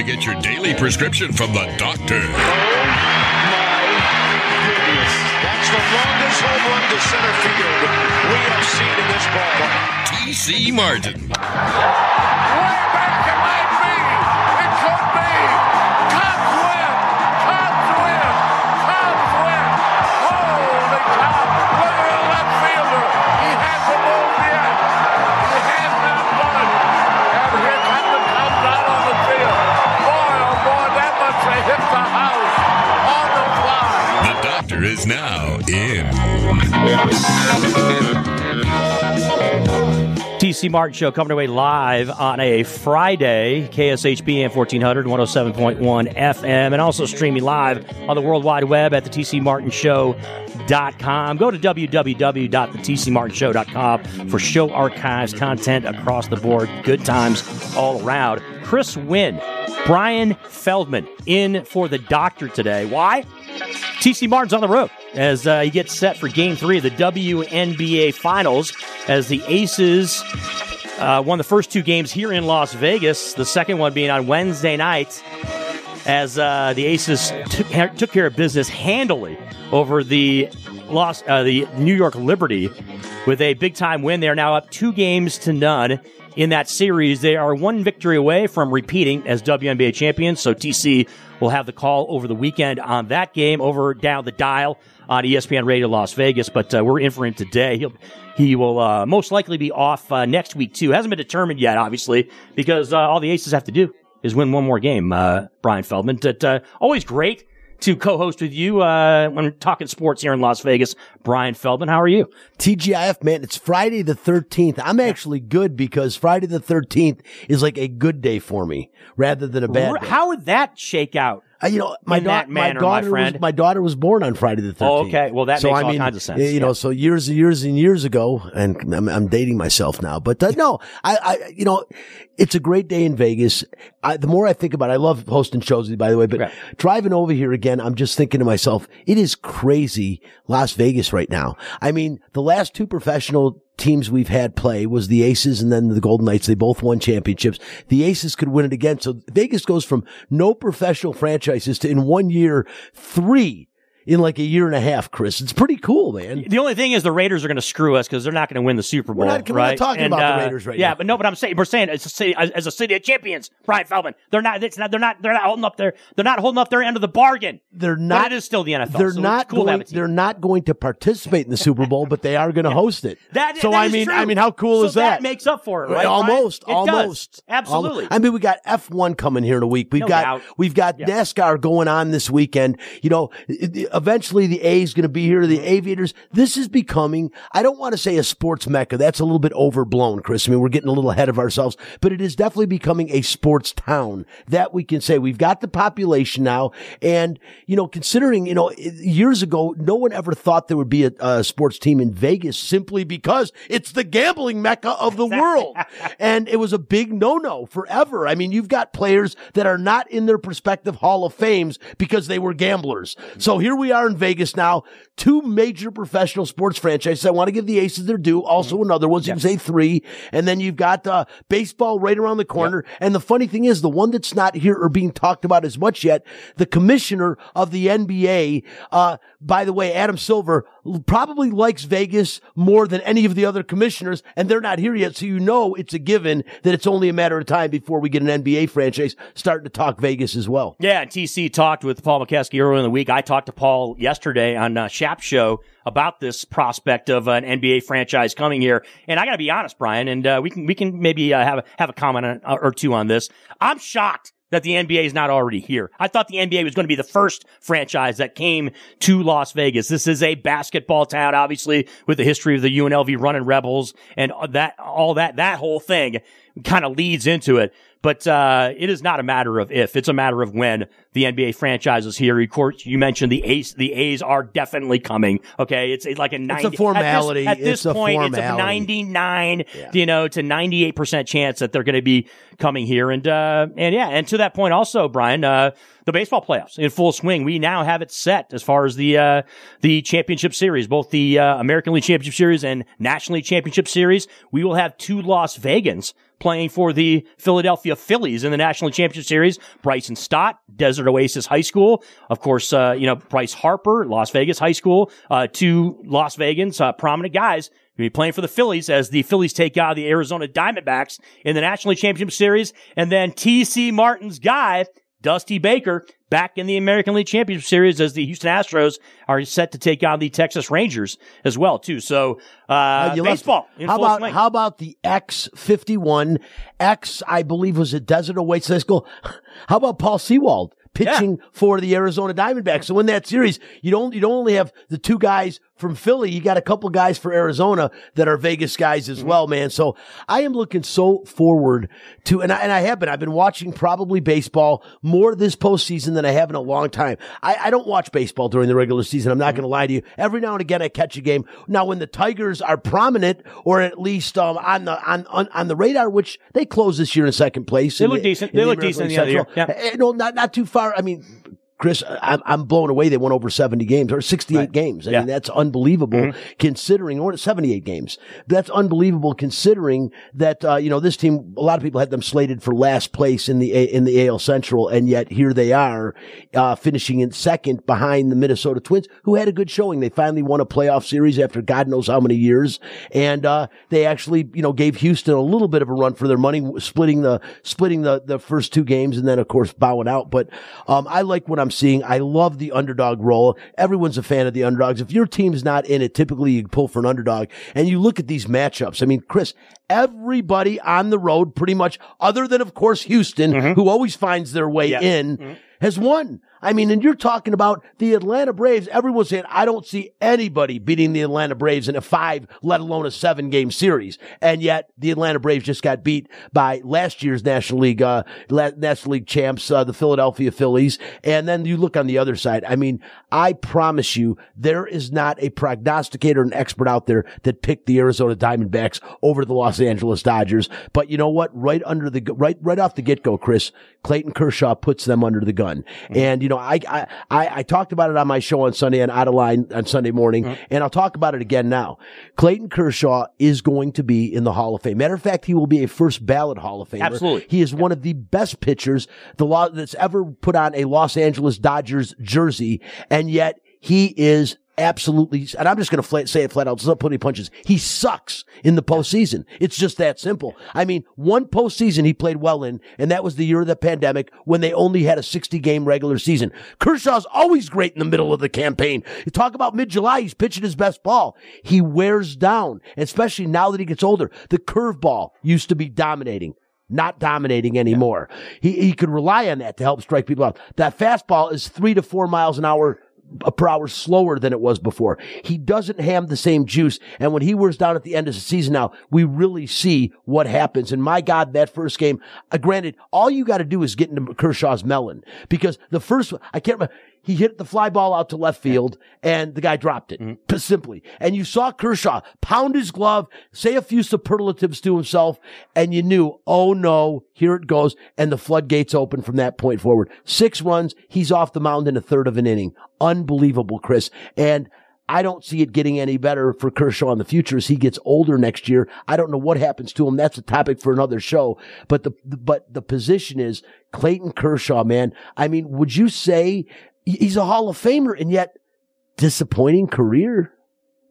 to get your daily prescription from the doctor. Oh my goodness. That's the longest home run to center field we have seen in this ballpark. TC Martin. Is now in. TC Martin Show coming away live on a Friday, KSHP and 1400, 107.1 FM, and also streaming live on the World Wide Web at the TCMartinshow.com. Go to www.thetcmartinshow.com for show archives, content across the board, good times all around. Chris Winn, Bryan Feldman in for the doctor today. Why? TC Martin's on the road as uh, he gets set for game three of the WNBA Finals as the Aces uh, won the first two games here in Las Vegas, the second one being on Wednesday night as uh, the Aces took, took care of business handily over the Los, uh, the New York Liberty with a big time win. They are now up two games to none in that series. They are one victory away from repeating as WNBA champions. So TC will have the call over the weekend on that game over down the dial on ESPN Radio Las Vegas. But uh, we're in for him today. He'll he will uh, most likely be off uh, next week too. Hasn't been determined yet, obviously, because uh, all the Aces have to do is win one more game. Uh, Bryan Feldman, uh, always great to co-host with you uh, when talking sports here in Las Vegas. Bryan Feldman, how are you? TGIF, man, it's Friday the 13th. I'm actually good because Friday the 13th is like a good day for me rather than a bad day. How would that shake out? Uh, you know, my, da- my manner, my daughter friend? was my daughter was born on Friday the 13th. Oh, okay. Well, that so, makes I all mean, kinds of sense. You know, Yeah. so years and years and years ago, and I'm, I'm dating myself now, but uh, no, I, I, you know, it's a great day in Vegas. I, the more I think about it, I love hosting shows, by the way, but Right. driving over here again, I'm just thinking to myself, it is crazy Las Vegas right now. I mean, the last two professional teams we've had play was the Aces and then the Golden Knights. They both won championships. The Aces could win it again. So Vegas goes from no professional franchises to in one year, three in like a year and a half, Chris. It's pretty cool, man. The only thing is the Raiders are going to screw us because they're not going to win the Super Bowl. We're not- we're not right? talking And, about the uh, Raiders right yeah, now. but no, but I'm saying we're saying as a city, as, a city of champions, Bryan Feldman. They're not. It's not. They're not. They're not holding up their. They're not holding up their end of the bargain. They're not. But it is still the NFL. They're so not cool going. They're not going to participate in the Super Bowl, but they are going to host it. That- so that I is mean, true. I mean, how cool So is that? That makes up for it, right? Almost, It does. almost, Absolutely. I mean, we got F one coming here in a week. We've No got doubt. we've got Yeah. NASCAR going on this weekend. You know, it- eventually the A's going to be here. The. Aviators. This is becoming. I don't want to say a sports mecca. That's a little bit overblown, Chris. I mean, we're getting a little ahead of ourselves, but it is definitely becoming a sports town. That we can say we've got the population now, and you know, considering you know years ago, no one ever thought there would be a, a sports team in Vegas simply because it's the gambling mecca of the world, and it was a big no-no forever. I mean, you've got players that are not in their prospective Hall of Fames because they were gamblers. So here we are in Vegas now, two major professional sports franchises. I want to give the Aces their due. Also, another ones you can say three, and then you've got uh, baseball right around the corner. And the funny thing is, the one that's not here or being talked about as much yet, the commissioner of the NBA. Uh, by the way, Adam Silver probably likes Vegas more than any of the other commissioners, and they're not here yet. So you know it's a given that it's only a matter of time before we get an NBA franchise starting to talk Vegas as well. Yeah, TC talked with Paul McKeskey earlier in the week. I talked to Paul yesterday on uh, Shap show about this prospect of an NBA franchise coming here. And I got to be honest, Bryan, and uh, we can we can maybe uh, have a, have a comment on, or two on this. I'm shocked that the NBA is not already here. I thought the NBA was going to be the first franchise that came to Las Vegas. This is a basketball town, obviously, with the history of the UNLV running rebels and that, all that, that whole thing kind of leads into it. But uh, it is not a matter of if; it's a matter of when the NBA franchise is here. Of course, you mentioned the A's. The A's are definitely coming. Okay, it's, it's like a ninety. formality. At this, at this It's a point, it's a ninety-nine, you know, to ninety-eight percent chance that they're going to be coming here. And uh, and yeah, and to that point, also, Bryan, uh, the baseball playoffs in full swing. We now have it set as far as the uh, the championship series, both the uh, American League Championship Series and National League Championship Series. We will have two Las Vegans playing for the Philadelphia Phillies in the National Championship Series. Bryson Stott, Desert Oasis High School. Of course, uh, you know, Bryce Harper, Las Vegas High School. Uh, two Las Vegans, uh, prominent guys. To be playing for the Phillies as the Phillies take out the Arizona Diamondbacks in the National Championship Series. And then TC Martin's guy, Dusty Baker, back in the American League Championship Series as the Houston Astros are set to take on the Texas Rangers as well, too. So, uh, baseball. How about swing. how about the X fifty one X? I believe was it Desert Oasis High School. How about Paul Sewald pitching for the Arizona Diamondbacks? So in that series, you don't you don't only have the two guys from Philly. You got a couple guys for Arizona that are Vegas guys Mm-hmm. as well, man. So I am looking so forward to, and I, and I have been. I've been watching probably baseball more this postseason than I have in a long time. I, I don't watch baseball during the regular season. I'm Mm-hmm. not going to lie to you. Every now and again, I catch a game. Now, when the Tigers are prominent or at least um, on the on, on on the radar, which they closed this year in second place. They look the- decent. They the look American decent the other year. Central. Eh, No, not not too far. I mean. Chris, I'm, I'm blown away. They won over 70 games or 68 games. I Yeah. mean, that's unbelievable considering, or 78 games. That's unbelievable considering that, uh, you know, this team, a lot of people had them slated for last place in the, A- in the AL Central. And yet here they are, uh, finishing in second behind the Minnesota Twins, who had a good showing. They finally won a playoff series after God knows how many years. And, uh, they actually, you know, gave Houston a little bit of a run for their money, splitting the, splitting the, the first two games and then, of course, bowing out. But, um, I like what I'm seeing. I love the underdog role. Everyone's a fan of the underdogs. If your team's not in it, typically you pull for an underdog. And you look at these matchups. I mean, Chris, everybody on the road, pretty much, other than, of course, Houston, mm-hmm. who always finds their way Yeah. in, mm-hmm. has won. I mean, and you're talking about the Atlanta Braves. Everyone's saying, I don't see anybody beating the Atlanta Braves in a five, let alone a seven game series. And yet the Atlanta Braves just got beat by last year's National League, uh, National League champs, uh, the Philadelphia Phillies. And then you look on the other side. I mean, I promise you, there is not a prognosticator an expert out there that picked the Arizona Diamondbacks over the Los Angeles Dodgers. But you know what? Right under the, right, right off the get go, Chris, Clayton Kershaw puts them under the gun. And, you know, I, I, I, I talked about it on my show on Sunday and Out of Line on Sunday morning, mm-hmm. and I'll talk about it again now. Clayton Kershaw is going to be in the Hall of Fame. Matter of fact, he will be a first ballot Hall of Famer. Absolutely. He is one of the best pitchers the law that's ever put on a Los Angeles Dodgers jersey, and yet he is absolutely, and I'm just going to say it flat out, let's not put any punches. He sucks in the postseason. It's just that simple. I mean, one postseason he played well in, and that was the year of the pandemic when they only had a 60 game regular season. Kershaw's always great in the middle of the campaign. You talk about mid July, he's pitching his best ball. He wears down, especially now that he gets older. The curveball used to be dominating not dominating anymore. He he could rely on that to help strike people out. That fastball is three to four miles an hour per hour slower than it was before. He doesn't have the same juice. And when he wears down at the end of the season now, we really see what happens. And my God, that first game, uh, granted, all you got to do is get into Kershaw's melon because the first, I can't remember, he hit the fly ball out to left field and the guy dropped it mm-hmm. p- simply. And you saw Kershaw pound his glove, say a few superlatives to himself, and you knew, oh no, here it goes. And the floodgates open from that point forward. Six runs. He's off the mound in a third of an inning. Unbelievable, Chris. And I don't see it getting any better for Kershaw in the future as he gets older next year. I don't know what happens to him. That's a topic for another show. But the, but the position is Clayton Kershaw, man. I mean, would you say he's a Hall of Famer and yet disappointing career?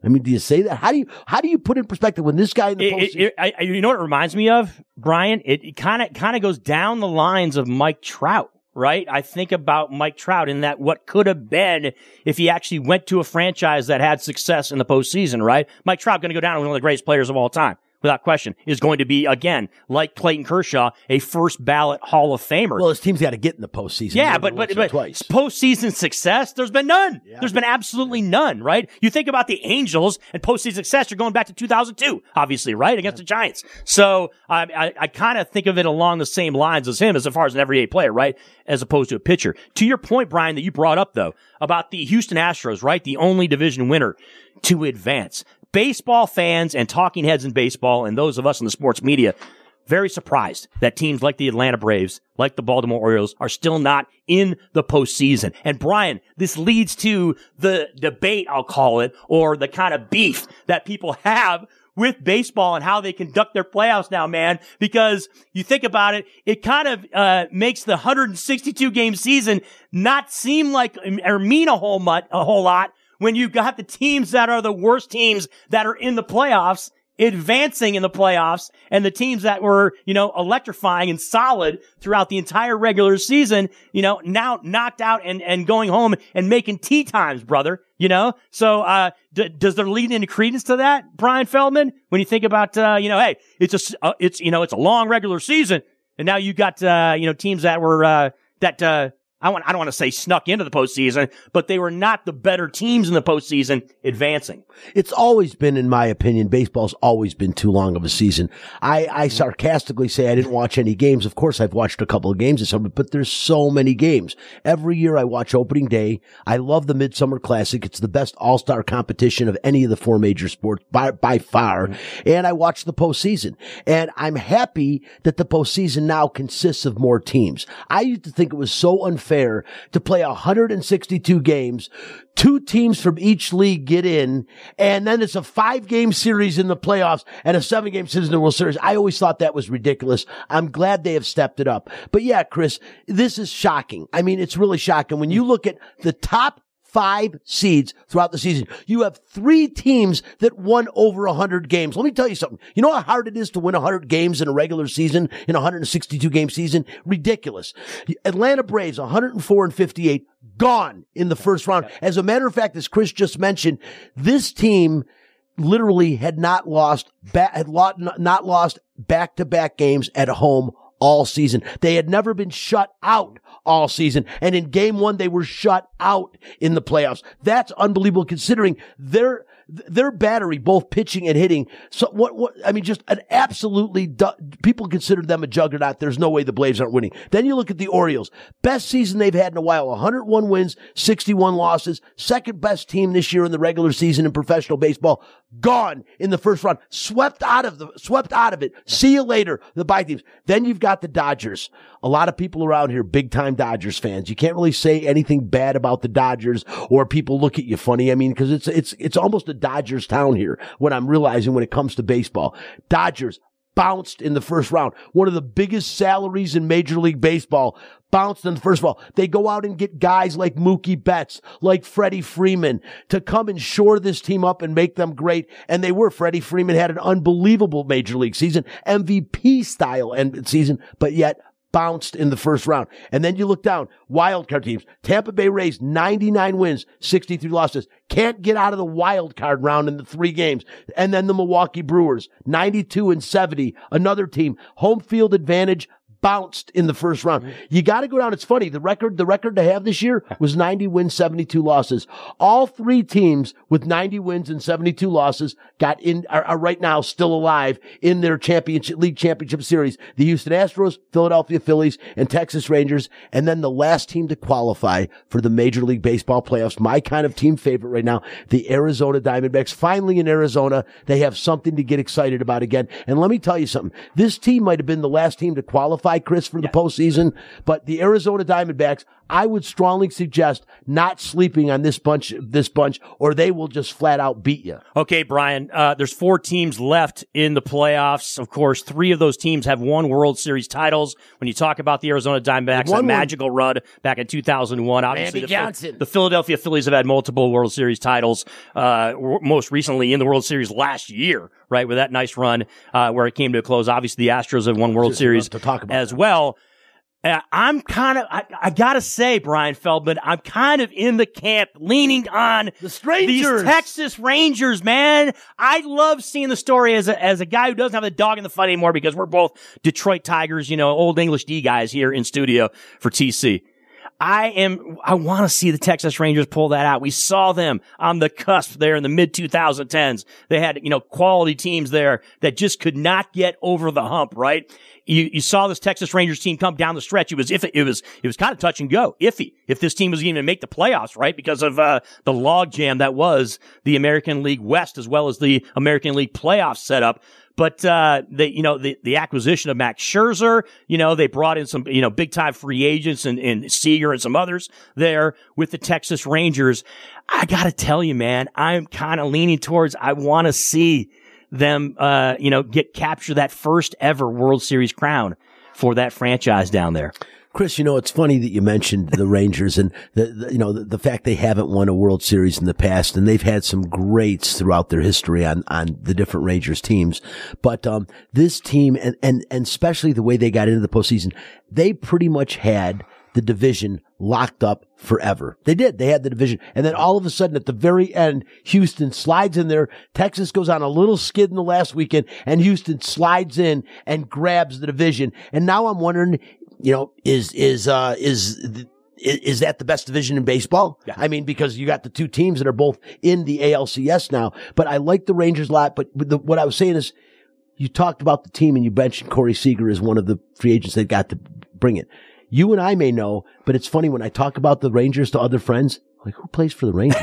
I mean, do you say that? How do you, how do you put in perspective when this guy in the It, postseason? it, it, I, I- you know what it reminds me of, Bryan? It kind of kind of goes down the lines of Mike Trout, right? I think about Mike Trout in that what could have been if he actually went to a franchise that had success in the postseason, right? Mike Trout going to go down as one of the greatest players of all time. Without question, is going to be again like Clayton Kershaw, a first ballot Hall of Famer. Well, his team's got to get in the postseason. Yeah, but but, but twice. postseason success, there's been none. There's been absolutely none, right? You think about the Angels and postseason success, you're going back to 2002, obviously, right? Against the Giants. So I, I, I kind of think of it along the same lines as him as far as an everyday player, right? As opposed to a pitcher. To your point, Bryan, that you brought up though, about the Houston Astros, right? The only division winner to advance. Baseball fans and talking heads in baseball and those of us in the sports media very surprised that teams like the Atlanta Braves, like the Baltimore Orioles, are still not in the postseason. And Bryan, this leads to the debate, I'll call it, or the kind of beef that people have with baseball and how they conduct their playoffs now, man. Because you think about it, it kind of uh, makes the 162 game season not seem like or mean a whole much, a whole lot when you've got the teams that are the worst teams that are in the playoffs advancing in the playoffs and the teams that were, you know, electrifying and solid throughout the entire regular season, you know, now knocked out and, and going home and making tea times, brother, you know? So, uh, d- does there lead any credence to that, Bryan Feldman? When you think about, uh, you know, hey, it's a, uh, it's, you know, it's a long regular season and now you got, uh, you know, teams that were, uh, that, uh, I want, I don't want to say snuck into the postseason, but they were not the better teams in the postseason advancing. It's always been, in my opinion, baseball's always been too long of a season. I, I mm-hmm. sarcastically say I didn't watch any games. Of course, I've watched a couple of games this summer, but there's so many games. Every year I watch opening day. I love the Midsummer Classic. It's the best all-star competition of any of the four major sports by, by far. Mm-hmm. And I watch the postseason. And I'm happy that the postseason now consists of more teams. I used to think it was so unfair to play 162 games, two teams from each league get in, and then it's a five game series in the playoffs and a seven game series in the World Series. I always thought that was ridiculous. I'm glad they have stepped it up. But yeah, Chris, this is shocking. I mean, it's really shocking when you look at the top five seeds throughout the season. You have three teams that won over 100 games. Let me tell you something. You know how hard it is to win 100 games in a regular season, in a 162 game season? Ridiculous. Atlanta Braves, 104 and 58, gone in the first round. As a matter of fact, as Chris just mentioned, this team literally had not lost, had not lost back to back games at home all season. They had never been shut out all season. And in game one, they were shut out in the playoffs. That's unbelievable considering their, their battery, both pitching and hitting. So what, what, I mean, just an absolutely, du- people consider them a juggernaut. There's no way the Braves aren't winning. Then you look at the Orioles. Best season they've had in a while. 101 wins, 61 losses. Second best team this year in the regular season in professional baseball. Gone in the first round. Swept out of the, swept out of it. See you later, the bye teams. Then you've got the Dodgers. A lot of people around here, big time Dodgers fans. You can't really say anything bad about the Dodgers or people look at you funny. I mean, cause it's, it's, it's almost a Dodgers town here when I'm realizing when it comes to baseball. Dodgers bounced in the first round. One of the biggest salaries in Major League Baseball bounced in the first round. They go out and get guys like Mookie Betts, like Freddie Freeman to come and shore this team up and make them great. And they were. Freddie Freeman had an unbelievable Major League season, MVP style and season, but yet bounced in the first round. And then you look down, wild card teams. Tampa Bay Rays, 99 wins, 63 losses. Can't get out of the wild card round in the three games. And then the Milwaukee Brewers, 92 and 70, another team. Home field advantage, bounced in the first round. You got to go down. It's funny. The record, the record to have this year was 90 wins, 72 losses. All three teams with 90 wins and 72 losses got in, are, are right now still alive in their championship, league championship series. The Houston Astros, Philadelphia Phillies, and Texas Rangers. And then the last team to qualify for the Major League Baseball playoffs. My kind of team favorite right now, the Arizona Diamondbacks. Finally in Arizona, they have something to get excited about again. And let me tell you something. This team might have been the last team to qualify, Chris, for the postseason, but the Arizona Diamondbacks, I would strongly suggest not sleeping on this bunch, this bunch, or they will just flat out beat you. Okay, Bryan, uh, there's four teams left in the playoffs. Of course, three of those teams have won World Series titles. When you talk about the Arizona Diamondbacks, that won one. magical run back in 2001, obviously Randy the, Johnson. the Philadelphia Phillies have had multiple World Series titles, uh, w- most recently in the World Series last year, right? With that nice run, uh, where it came to a close. Obviously, the Astros have won World Series to talk about as that. well. I'm kind of, I, I gotta say, Bryan Feldman, I'm kind of in the camp leaning on The Strangers. These Texas Rangers, man. I love seeing the story as a, as a guy who doesn't have the dog in the fight anymore because we're both Detroit Tigers, you know, old English D guys here in studio for TC. I am, I want to see the Texas Rangers pull that out. We saw them on the cusp there in the mid 2010s. They had, you know, quality teams there that just could not get over the hump, right? You, you saw this Texas Rangers team come down the stretch. It was, if it was, it was kind of touch and go, iffy. If this team was even make the playoffs, right? Because of, uh, the logjam that was the American League West as well as the American League playoff setup. But uh, they, you know, the, the acquisition of Max Scherzer, you know, they brought in some, you know, big time free agents and, and Seager and some others there with the Texas Rangers. I got to tell you, man, I'm kind of leaning towards I want to see them, uh, you know, get capture that first ever World Series crown for that franchise down there. Chris, you know, it's funny that you mentioned the Rangers and the, the you know, the, the, fact they haven't won a World Series in the past and they've had some greats throughout their history on, on the different Rangers teams. But, um, this team and, and, and especially the way they got into the postseason, they pretty much had the division locked up forever. They did. They had the division. And then all of a sudden at the very end, Houston slides in there. Texas goes on a little skid in the last weekend and Houston slides in and grabs the division. And now I'm wondering you know, is, is, uh, is, is that the best division in baseball? Yeah. I mean, because you got the two teams that are both in the ALCS now, but I like the Rangers a lot. But the, what I was saying is you talked about the team and you mentioned Corey Seager as one of the free agents that got to bring it. You and I may know, but it's funny when I talk about the Rangers to other friends, like who plays for the Rangers?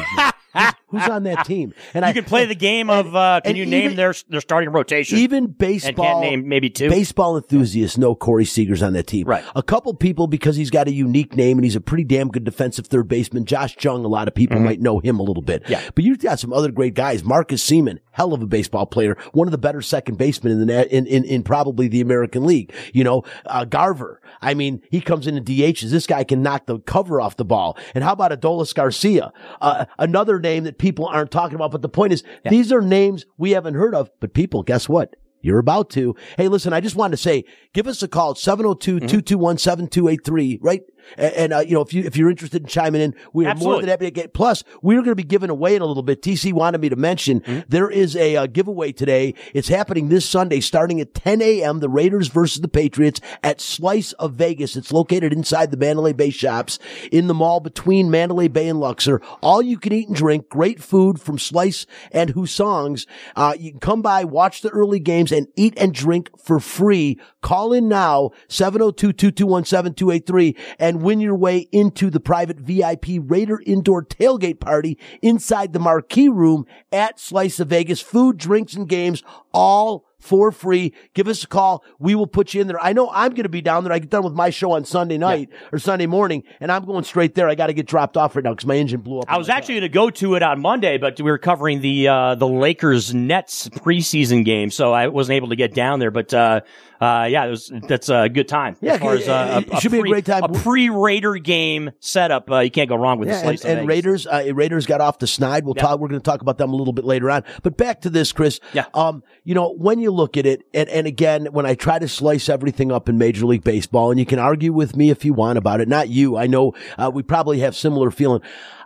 who's, on that team? And you I, can play the game of uh, can you even, name their their starting rotation? Even baseball, name maybe two. Baseball enthusiasts know Corey Seager's on that team. Right. A couple people because he's got a unique name and he's a pretty damn good defensive third baseman. Josh Jung, a lot of people mm-hmm. might know him a little bit. Yeah. But you've got some other great guys. Marcus Semien, hell of a baseball player, one of the better second basemen in the in in, in probably the American League. You know, uh, Garver. I mean, he comes in and DHs. This guy can knock the cover off the ball. And how about Adolis Garcia? Uh, another name that people aren't talking about. But the point is, yeah. these are names we haven't heard of. But people, guess what? You're about to. Hey, listen, I just wanted to say, give us a call, 702-221-7283, right? And, and uh, you know, if you if you're interested in chiming in, we are Absolutely. more than happy to get. Plus, we're going to be giving away in a little bit. TC wanted me to mention Mm-hmm. there is a uh, giveaway today. It's happening this Sunday, starting at 10 a.m. The Raiders versus the Patriots at Slice of Vegas. It's located inside the Mandalay Bay shops in the mall between Mandalay Bay and Luxor. All you can eat and drink. Great food from Slice and Hussong's. Uh, you can come by, watch the early games, and eat and drink for free. Call in now 702-221-7283 and win your way into the private VIP Raider indoor tailgate party inside the marquee room at Slice of Vegas. Food, drinks, and games all for free. Give us a call. We will put you in there. I know I'm going to be down there. I get done with my show on Sunday night yeah. or Sunday morning, and I'm going straight there. I got to get dropped off right now because my engine blew up. I was actually going to go to it on Monday, but we were covering the uh, the Lakers Nets preseason game, so I wasn't able to get down there. But uh, uh, yeah, it was, that's a good time. Yeah, as far as uh, a, a should pre, be a great time. A pre-Raider game setup, uh, you can't go wrong with yeah, the slice. And, and Raiders, uh, Raiders got off the snide. We'll talk. We're going to talk about them a little bit later on. But back to this, Chris. Yeah. Um, you know, when you look at it, and, and again, when I try to slice everything up in Major League Baseball, and you can argue with me if you want about it. Not you. I know uh, we probably have similar feeling.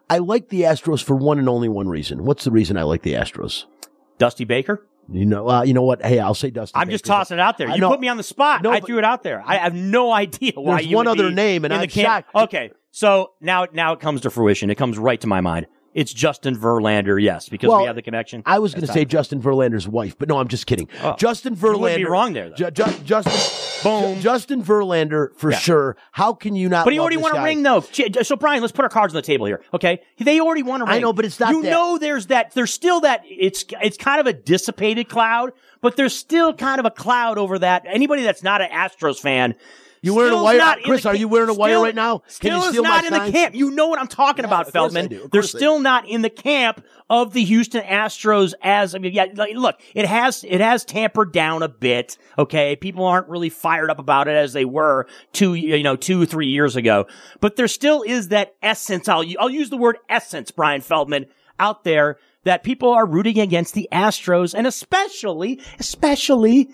I like the Astros for one and only one reason. What's the reason I like the Astros? Dusty Baker. You know, uh, you know what? Hey, I'll say Dusty. I'm Baker. just tossing it out there. You put me on the spot. No, I threw it out there. I have no idea why. There's you one other name, and I'm shocked. Okay, so now now it comes to fruition. It comes right to my mind. It's Justin Verlander, yes, because Well, we have the connection. I was going to say. Justin Verlander's wife, but no, I'm just kidding. Oh. Justin You wouldn't be wrong there, though. Ju- Ju- Justin. Boom. Ju- Justin Verlander for Yeah. sure. How can you not? But he already won a ring, though. So Bryan, let's put our cards on the table here, okay? They already won a ring. I know, but it's not You that- know, there's that. There's still that. It's it's kind of a dissipated cloud, but there's still kind of a cloud over that. Anybody that's not an Astros fan. You wearing a wire- Chris, are you wearing a wire still- right now? Still is not in the camp. You know what I'm talking about, of course I Feldman. They're still not in the camp of the Houston Astros as I mean, yeah. Look, it has it has tampered down a bit. Okay, people aren't really fired up about it as they were two you know two three years ago. But there still is that essence. I'll I'll use the word essence, Bryan Feldman, out there that people are rooting against the Astros and especially especially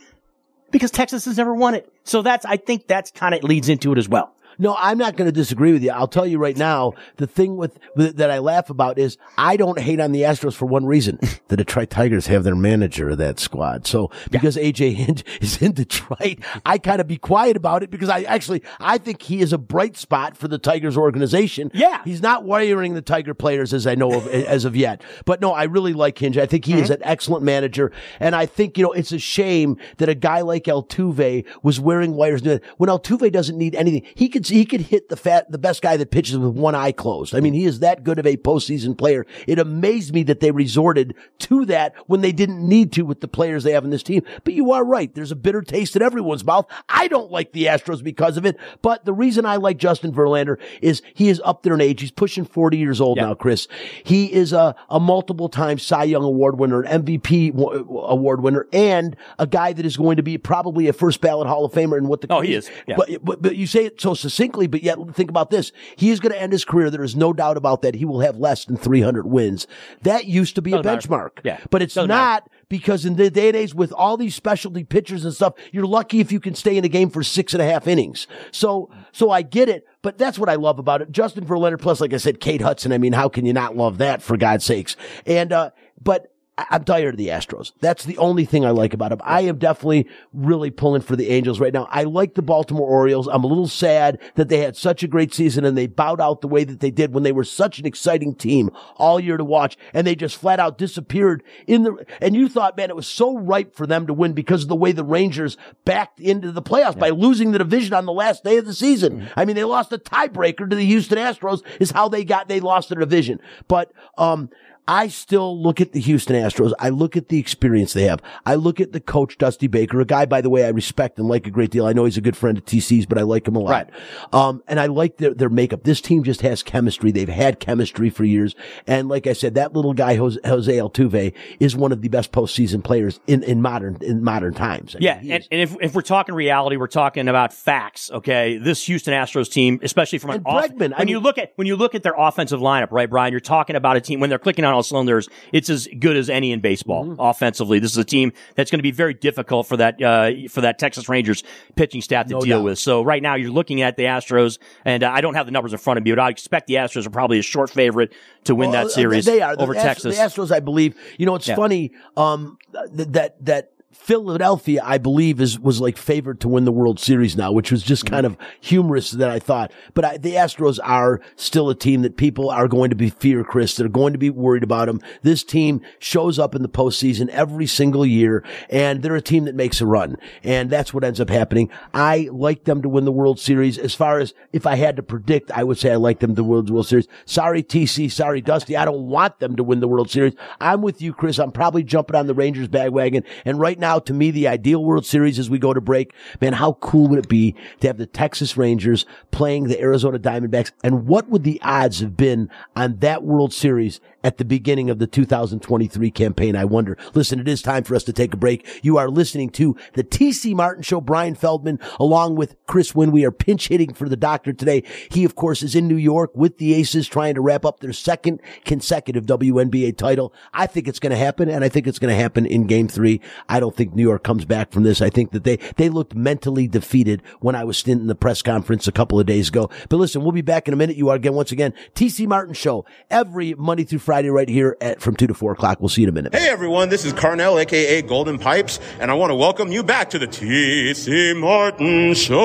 Because Texas has never won it. So that's, I think that's kind of leads into it as well. No, I'm not going to disagree with you. I'll tell you right now, the thing with, with that I laugh about is I don't hate on the Astros for one reason. the Detroit Tigers have their manager of that squad. So because AJ Hinch is in Detroit, I kind of be quiet about it because I actually, I think he is a bright spot for the Tigers organization. Yeah. He's not wiring the Tiger players as I know of, as of yet. But no, I really like Hinch. I think he is mm-hmm. an excellent manager. And I think, you know, it's a shame that a guy like Altuve was wearing wires when Altuve doesn't need anything. He could, he could hit the fat, the best guy that pitches with one eye closed. I mean, he is that good of a postseason player. It amazed me that they resorted to that when they didn't need to with the players they have in this team. But you are right. There's a bitter taste in everyone's mouth. I don't like the Astros because of it. But the reason I like Justin Verlander is he is up there in age. He's pushing 40 years old Yeah. now, Chris. He is a, a multiple time Cy Young Award winner, an MVP award winner, and a guy that is going to be probably a first ballot Hall of Famer in what the Oh, he is. Yeah. But, but but you say it so succinctly, but yet think about this. He is going to end his career. There is no doubt about that. He will have less than 300 wins. That used to be a Doesn't matter. benchmark. Yeah. But it's Doesn't not because in the day and age with all these specialty pitchers and stuff, you're lucky if you can stay in a game for six and a half innings. So, so I get it, but that's what I love about it. Justin Verlander plus, like I said, Kate Hudson. I mean, how can you not love that for God's sakes? And, uh, but I'm tired of the Astros. That's the only thing I like about them. I am definitely really pulling for the Angels right now. I like the Baltimore Orioles. I'm a little sad that they had such a great season and they bowed out the way that they did when they were such an exciting team all year to watch and they just flat out disappeared in the, and you thought, man, it was so ripe for them to win because of the way the Rangers backed into the playoffs by losing the division on the last day of the season. I mean, they lost a tiebreaker to the Houston Astros is how they got, they lost their division. But, um, I still look at the Houston Astros. I look at the experience they have. I look at the coach, Dusty Baker, a guy, by the way, I respect and like a great deal. I know he's a good friend of TC's, but I like him a lot. Right. Um, and I like their, their makeup. This team just has chemistry. They've had chemistry for years. And like I said, that little guy, Jose, Jose Altuve, is one of the best postseason players in, in modern, in modern times. I Yeah, he and, and if, if we're talking reality, we're talking about facts. Okay, this Houston Astros team, especially from an And off- Bregman, I when you look at when you look at their offensive lineup, right, Bryan? You're talking about a team when they're clicking on all cylinders. It's as good as any in baseball Mm-hmm. offensively. This is a team that's going to be very difficult for that uh, for that Texas Rangers pitching staff to No deal doubt. with. So right now you're looking at the Astros, and uh, I don't have the numbers in front of me, but I expect the Astros are probably a short favorite to win Well, that uh, series They are The over Ast- Texas. The Astros, I believe. You know, it's Yeah. funny. Um, th- that that Philadelphia, I believe, is was like favored to win the World Series now, which was just kind mm. of humorous that I thought. But I, the Astros are still a team that people are going to be fear, Chris. They're going to be worried about them. This team shows up in the postseason every single year, and they're a team that makes a run, and that's what ends up happening. I like them to win the World Series. As far as if I had to predict, I would say I like them to win the World Series. Sorry, TC. Sorry, Dusty. I don't want them to win the World Series. I'm with you, Chris. I'm probably jumping on the Rangers bandwagon. And right now, to me, the ideal World Series as we go to break, man, how cool would it be to have the Texas Rangers playing the Arizona Diamondbacks? And what would the odds have been on that World Series at the beginning of the 2023 campaign? I wonder. Listen, it is time for us to take a break. You are listening to the TC Martin Show. Bryan Feldman, along with Chris Winn. We are pinch hitting for the doctor today. He, of course, is in New York with the Aces trying to wrap up their second consecutive WNBA title. I think it's going to happen, and I think it's going to happen in game three. I don't think New York comes back from this. I think that they, they looked mentally defeated when I was in the press conference a couple of days ago. But listen, we'll be back in a minute. You are again, once again, TC Martin Show every Monday through Friday right here at from two to four o'clock. We'll see you in a minute. Hey everyone, this is Carnell, aka Golden Pipes, and I want to welcome you back to the TC Martin Show.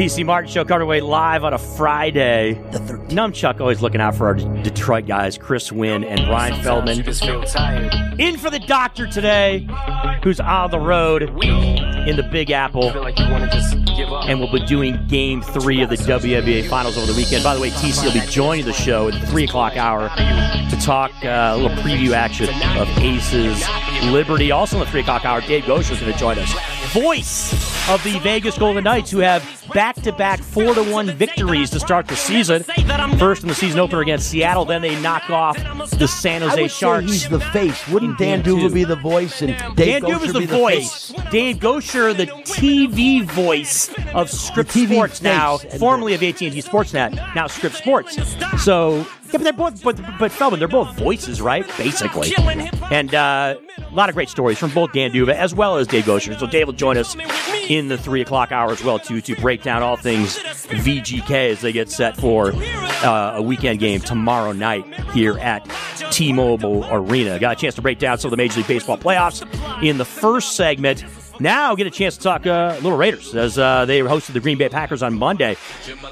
TC Martin Show coming away live on a Friday. The 13th. Numchuck always looking out for our Detroit guys, Chris Winn and Bryan Feldman. You just feel tired. In for the doctor today, who's on the road in the Big Apple. Feel like you want to just give up. And we'll be doing game three of the WNBA Finals over the weekend. By the way, TC will be joining the show at the 3 o'clock hour to talk uh, a little preview action of Aces Liberty. Also in the 3 o'clock hour, Dave Goucher is going to join us voice of the Vegas Golden Knights, who have back-to-back four-to-one victories to start the season. First in the season opener against Seattle, then they knock off the San I Jose would say Sharks. he's the face. Wouldn't Dan game D'Uva be the voice and Dave Dan Goucher D'Uva's the be voice. face? Dave Goucher, the TV voice of Scripps Sports now, formerly of AT&T Sportsnet, now Scripps Sports. So, yeah, but they're both, but, but Feldman, they're both voices, right? Basically. And uh, a lot of great stories from both Dan D'Uva as well as Dave Goucher. So Dave will join us in the three o'clock hour as well too to break down all things VGK as they get set for uh, a weekend game tomorrow night here at T-Mobile Arena. Got a chance to break down some of the Major League Baseball playoffs in the first segment. Now get a chance to talk uh, Little Raiders as uh, they hosted the Green Bay Packers on Monday.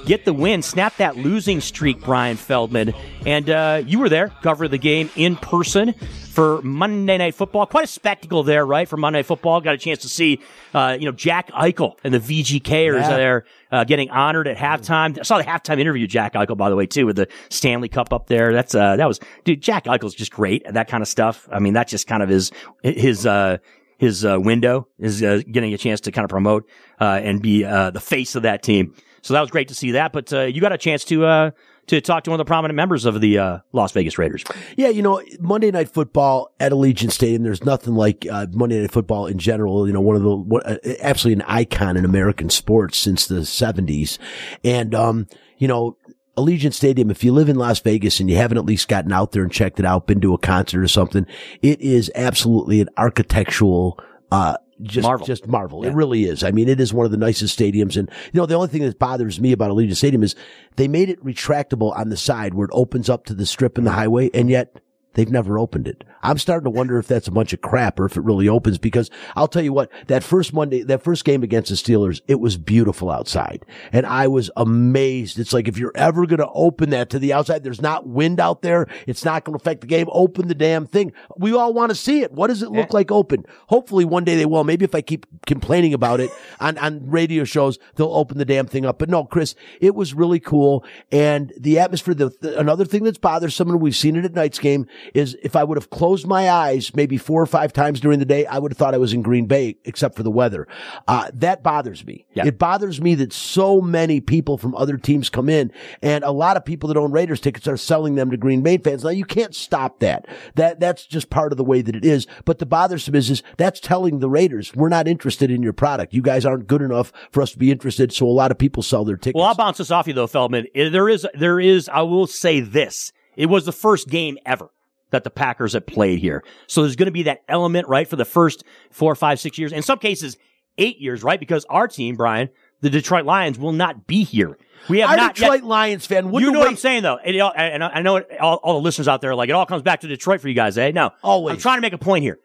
Get the win, snap that losing streak, Bryan Feldman. And uh, you were there, cover the game in person for Monday Night Football. Quite a spectacle there, right? For Monday Night Football, got a chance to see, uh, you know, Jack Eichel and the VGKers Yeah. there uh, getting honored at halftime. I saw the halftime interview, Jack Eichel, by the way, too, with the Stanley Cup up there. That's uh, that was, dude. Jack Eichel's just great at that kind of stuff. I mean, that's just kind of his his uh, his uh, window is uh, getting a chance to kind of promote uh, and be uh, the face of that team. So that was great to see that. But uh, you got a chance to uh, to talk to one of the prominent members of the uh, Las Vegas Raiders. Yeah, you know, Monday Night Football at Allegiant Stadium. There's nothing like Monday Night Football in general. You know, one of the what, absolutely an icon in American sports since the '70s, and um, you know. Allegiant Stadium, if you live in Las Vegas and you haven't at least gotten out there and checked it out, been to a concert or something, it is absolutely an architectural, uh, just, Marvel. just marvel. It really is. I mean, it is one of the nicest stadiums. And, you know, the only thing that bothers me about Allegiant Stadium is they made it retractable on the side where it opens up to the strip and the highway. And yet they've never opened it. I'm starting to wonder if that's a bunch of crap or if it really opens because I'll tell you what, that first Monday, that first game against the Steelers, it was beautiful outside. And I was amazed. It's like if you're ever going to open that to the outside, there's not wind out there. It's not going to affect the game. Open the damn thing. We all want to see it. What does it look like open? Hopefully one day they will. Maybe if I keep complaining about it on, on radio shows, they'll open the damn thing up. But no, Chris, it was really cool. And the atmosphere, the, the- another thing that's bothersome, and we've seen it at night's game, is if I would have closed my eyes maybe four or five times during the day, I would have thought I was in Green Bay, except for the weather. Uh, that bothers me. Yeah. It bothers me that so many people from other teams come in and a lot of people that own Raiders tickets are selling them to Green Bay fans. Now you can't stop that. That, that's just part of the way that it is. But the bothersome is, is that's telling the Raiders, we're not interested in your product. You guys aren't good enough for us to be interested. So a lot of people sell their tickets. Well, I'll bounce this off you though, Feldman. There is, there is. I will say this: it was the first game ever that the Packers have played here. So there's going to be that element, right, for the first four, five, six years. In some cases, eight years, right? Because our team, Bryan, the Detroit Lions, will not be here. We have Our not Detroit yet. Lions fan You know what I'm saying, though, and, all- and I know it, all, all the listeners out there are like it all comes back to Detroit for you guys, eh? No, Always. I'm trying to make a point here.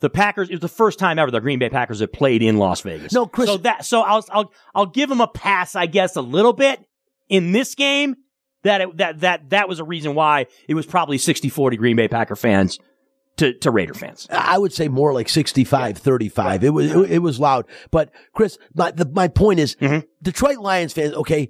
The Packers it was the first time ever the Green Bay Packers have played in Las Vegas. No, Chris- So that so I'll I'll I'll give them a pass, I guess, a little bit in this game. That it, that that that was a reason why it was probably 60-40 Green Bay Packer fans to to Raider fans. I would say more like 65, 35. It was, it, it was loud. But Chris, my, the, my point is Mm-hmm. Detroit Lions fans, okay,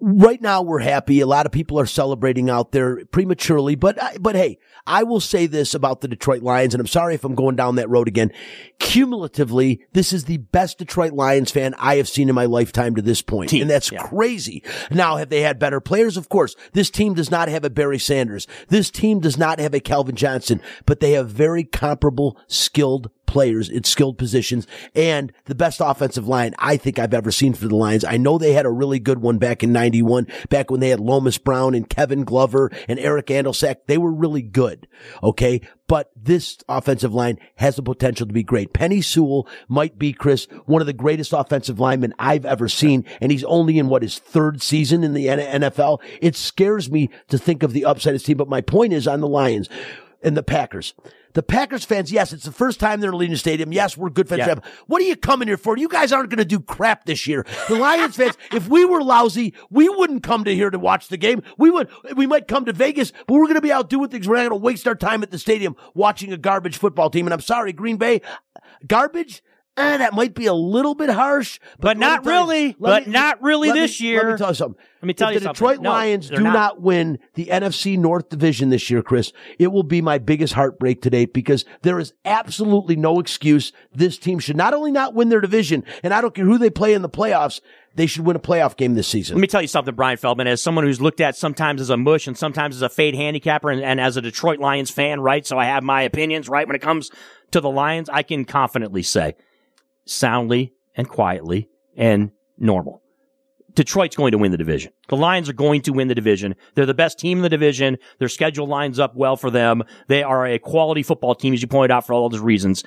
right now we're happy. A lot of people are celebrating out there prematurely, but, but hey, I will say this about the Detroit Lions, and I'm sorry if I'm going down that road again. Cumulatively, this is the best Detroit Lions fan I have seen in my lifetime to this point, Team, And that's yeah. crazy. Now, have they had better players? Of course. This team does not have a Barry Sanders. This team does not have a Calvin Johnson, but they have very comparable skilled players in skilled positions and the best offensive line I think I've ever seen for the Lions. I know they had a really good one back in 91, back when they had Lomas Brown and Kevin Glover and Eric Andolsek. They were really good. Okay. But this offensive line has the potential to be great. Penei Sewell might be, Chris, one of the greatest offensive linemen I've ever seen. And he's only in what his third season in the NFL. It scares me to think of the upside of his team. But my point is on the Lions and the Packers. The Packers fans, yes, it's the first time they're in Allegiant Stadium. Yes, we're good fans. Yeah. What are you coming here for? You guys aren't going to do crap this year. The Lions fans, if we were lousy, we wouldn't come to here to watch the game. We would, we might come to Vegas, but we're going to be out doing things. We're not going to waste our time at the stadium watching a garbage football team. And I'm sorry, Green Bay, garbage. Eh, that might be a little bit harsh, But me not really. But not really let me- this year. Let me tell you something. Let me tell if you the something. Detroit No, Lions do not. not. win the NFC North Division this year, Chris, it will be my biggest heartbreak today because there is absolutely no excuse. This team should not only not win their division, and I don't care who they play in the playoffs, they should win a playoff game this season. Let me tell you something, Bryan Feldman, as someone who's looked at sometimes as a mush and sometimes as a fade handicapper and, and as a Detroit Lions fan, right? So I have my opinions, right? When it comes to the Lions, I can confidently say soundly and quietly and normal. Detroit's going to win the division. The Lions are going to win the division. They're the best team in the division. Their schedule lines up well for them. They are a quality football team, as you pointed out, for all those reasons.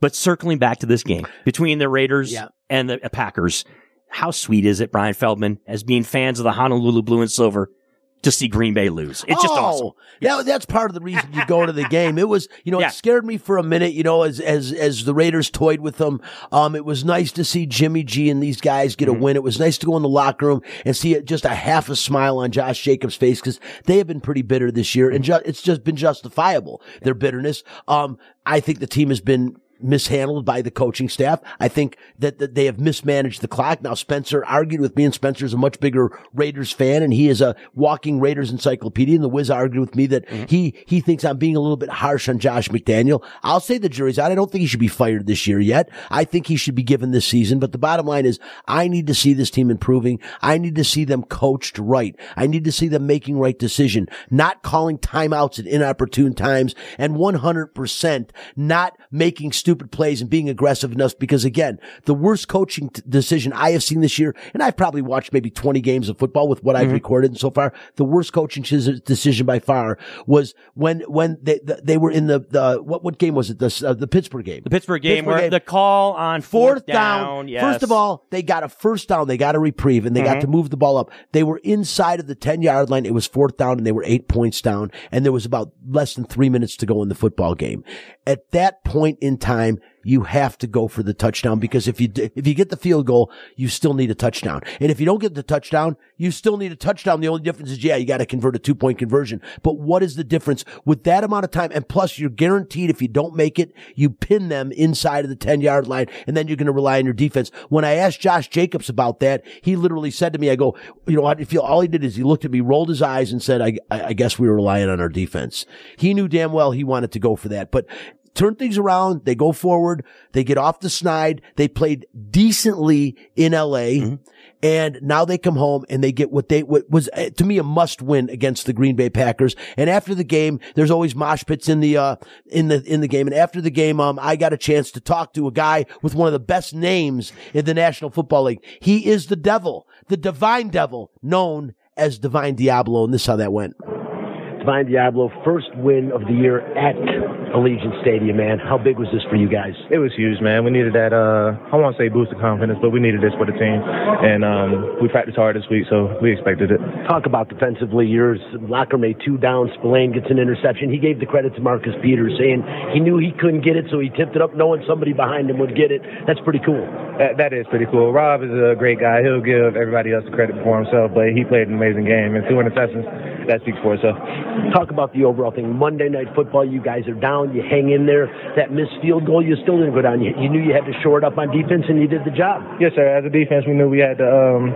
But circling back to this game between the Raiders Yeah. and the Packers, how sweet is it, Bryan Feldman, as being fans of the Honolulu Blue and Silver, to see Green Bay lose? It's just oh, awesome. Yeah, that's part of the reason you go to the game. It was, you know, Yeah. it scared me for a minute, you know, as as as the Raiders toyed with them. Um, it was nice to see Jimmy G and these guys get Mm-hmm. a win. It was nice to go in the locker room and see just a half a smile on Josh Jacobs' face because they have been pretty bitter this year, and ju- it's just been justifiable their bitterness. Um, I think the team has been mishandled by the coaching staff. I think that, that they have mismanaged the clock. Now Spencer argued with me and Spencer's a much bigger Raiders fan and he is a walking Raiders encyclopedia and the Wiz argued with me that mm-hmm. he, he thinks I'm being a little bit harsh on Josh McDaniel. I'll say the jury's out. I don't think he should be fired this year yet. I think he should be given this season, but the bottom line is I need to see this team improving. I need to see them coached right. I need to see them making right decision, not calling timeouts at inopportune times and 100% not making stupid plays and being aggressive enough because again, the worst coaching t- decision I have seen this year, and I've probably watched maybe 20 games of football with what I've recorded so far, the worst coaching ch- decision by far was when, when they, the, they were in the, the, what, what game was it? The, uh, the Pittsburgh game. The Pittsburgh game Pittsburgh where game. the call on fourth, Fourth down. yes. First of all, they got a first down. They got a reprieve and they Mm-hmm. got to move the ball up. They were inside of the 10 yard line. It was fourth down and they were eight points down and there was about less than three minutes to go in the football game. At that point in time, you have to go for the touchdown because if you, if you get the field goal, you still need a touchdown. And if you don't get the touchdown, you still need a touchdown. The only difference is, yeah, you got to convert a two point conversion. But what is the difference with that amount of time? And plus you're guaranteed if you don't make it, you pin them inside of the 10 yard line and then you're going to rely on your defense. When I asked Josh Jacobs about that, he literally said to me, I go, you know, you feel? All he did is he looked at me, rolled his eyes and said, I, I I guess we were relying on our defense. He knew damn well he wanted to go for that, but turn things around. They go forward. They get off the snide. They played decently in LA. And now they come home and they get what they, what was uh, to me a must win against the Green Bay Packers. And after the game, there's always mosh pits in the, uh, in the, in the game. And after the game, um, I got a chance to talk to a guy with one of the best names in the National Football League. He is the devil, the divine devil known as Divine Deablo. And this is how that went. Divine Deablo, first win of the year at Allegiant Stadium, man. How big was this for you guys? It was huge, man. We needed that. Uh, I won't say boost of confidence, but we needed this for the team, and um, we practiced hard this week, so we expected it. Talk about defensively. Yours, Locker made two down. Spillane gets an interception. He gave the credit to Marcus Peters, saying he knew he couldn't get it, so he tipped it up, knowing somebody behind him would get it. That's pretty cool. That, that is pretty cool. Rob is a great guy. He'll give everybody else the credit for himself, but he played an amazing game, and two interceptions. That speaks for itself. Talk about the overall thing. Monday Night Football, you guys are down. You hang in there. That missed field goal, you still didn't go down. You, you knew you had to shore it up on defense, and you did the job. Yes, sir. As a defense, we knew we had to, um,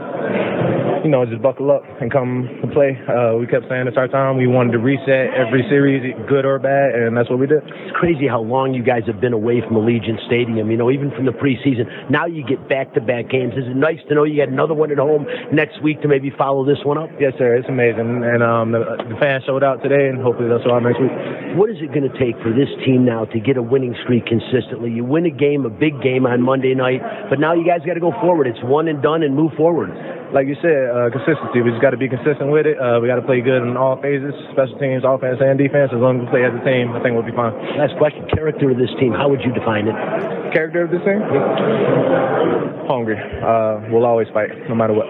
you know, just buckle up and come to play. Uh, we kept saying it's our time. We wanted to reset every series, good or bad, and that's what we did. It's crazy how long you guys have been away from Allegiant Stadium, you know, even from the preseason. Now you get back to back games. Is it nice to know you got another one at home next week to maybe follow this one up? Yes, sir. It's amazing, and um, the, the fans showed out today, and hopefully show out next week. What is it going to take for this team now to get a winning streak consistently? You win a game, a big game on Monday night, but now you guys got to go forward. It's one and done and move forward. Like you said, uh, consistency. We just got to be consistent with it. Uh, we got to play good in all phases, special teams, offense, and defense. As long as we play as a team, I think we'll be fine. Last question. Character of this team, how would you define it? Character of this team? Hungry. Uh, we'll always fight, no matter what.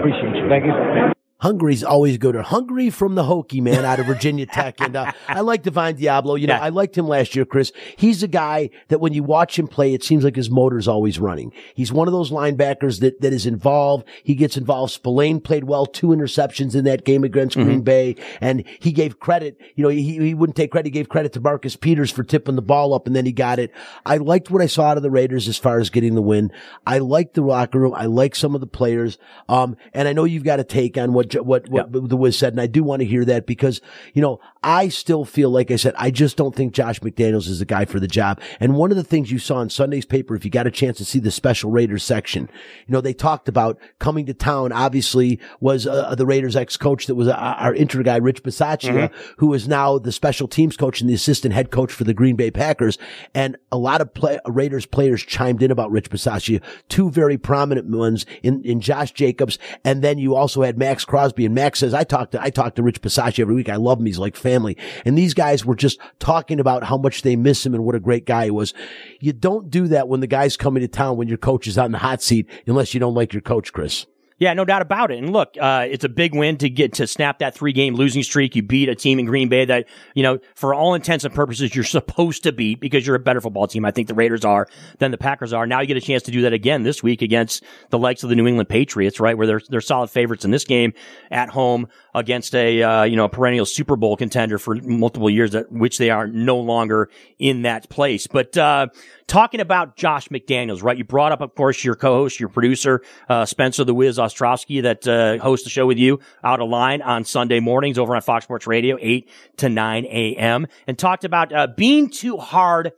Appreciate you. Thank you. Hungary's always good. Hungary from the Hokie man out of Virginia Tech, and uh, I like Divine Deablo. You know, Yeah. I liked him last year, Chris. He's a guy that when you watch him play, it seems like his motor's always running. He's one of those linebackers that that is involved. He gets involved. Spillane played well, two interceptions in that game against Green Bay, and he gave credit. You know, he he wouldn't take credit. He gave credit to Marcus Peters for tipping the ball up, and then he got it. I liked what I saw out of the Raiders as far as getting the win. I like the locker room. I like some of the players. Um, and I know you've got a take on what what what the Wiz said, and I do want to hear that because you know I still feel like I said I just don't think Josh McDaniels is the guy for the job. And one of the things you saw in Sunday's paper, if you got a chance to see the special Raiders section, you know they talked about coming to town. Obviously, was uh, the Raiders ex coach that was uh, our inter guy Rich Bisaccia, who is now the special teams coach and the assistant head coach for the Green Bay Packers. And a lot of play, Raiders players chimed in about Rich Bisaccia. Two very prominent ones in in Josh Jacobs, and then you also had Max Crosby. And Max says, "I talk to I talk to Rich Bisaccia every week. I love him. He's like family." And these guys were just talking about how much they miss him and what a great guy he was. You don't do that when the guy's coming to town when your coach is on the hot seat, unless you don't like your coach, Chris. Yeah, no doubt about it. And look, uh, it's a big win to get to snap that three game losing streak. You beat a team in Green Bay that, you know, for all intents and purposes, you're supposed to beat because you're a better football team. I think the Raiders are than the Packers are. Now you get a chance to do that again this week against the likes of the New England Patriots, right? Where they're, they're solid favorites in this game at home against a, uh, you know, a perennial Super Bowl contender for multiple years, that, which they are no longer in that place. But, uh, talking about Josh McDaniels, right? You brought up, of course, your co-host, your producer, uh, Spencer the Wiz Ostrowski that, uh, hosts the show with you out of line on Sunday mornings over on Fox Sports Radio, 8 to 9 a.m. and talked about, uh, being too hard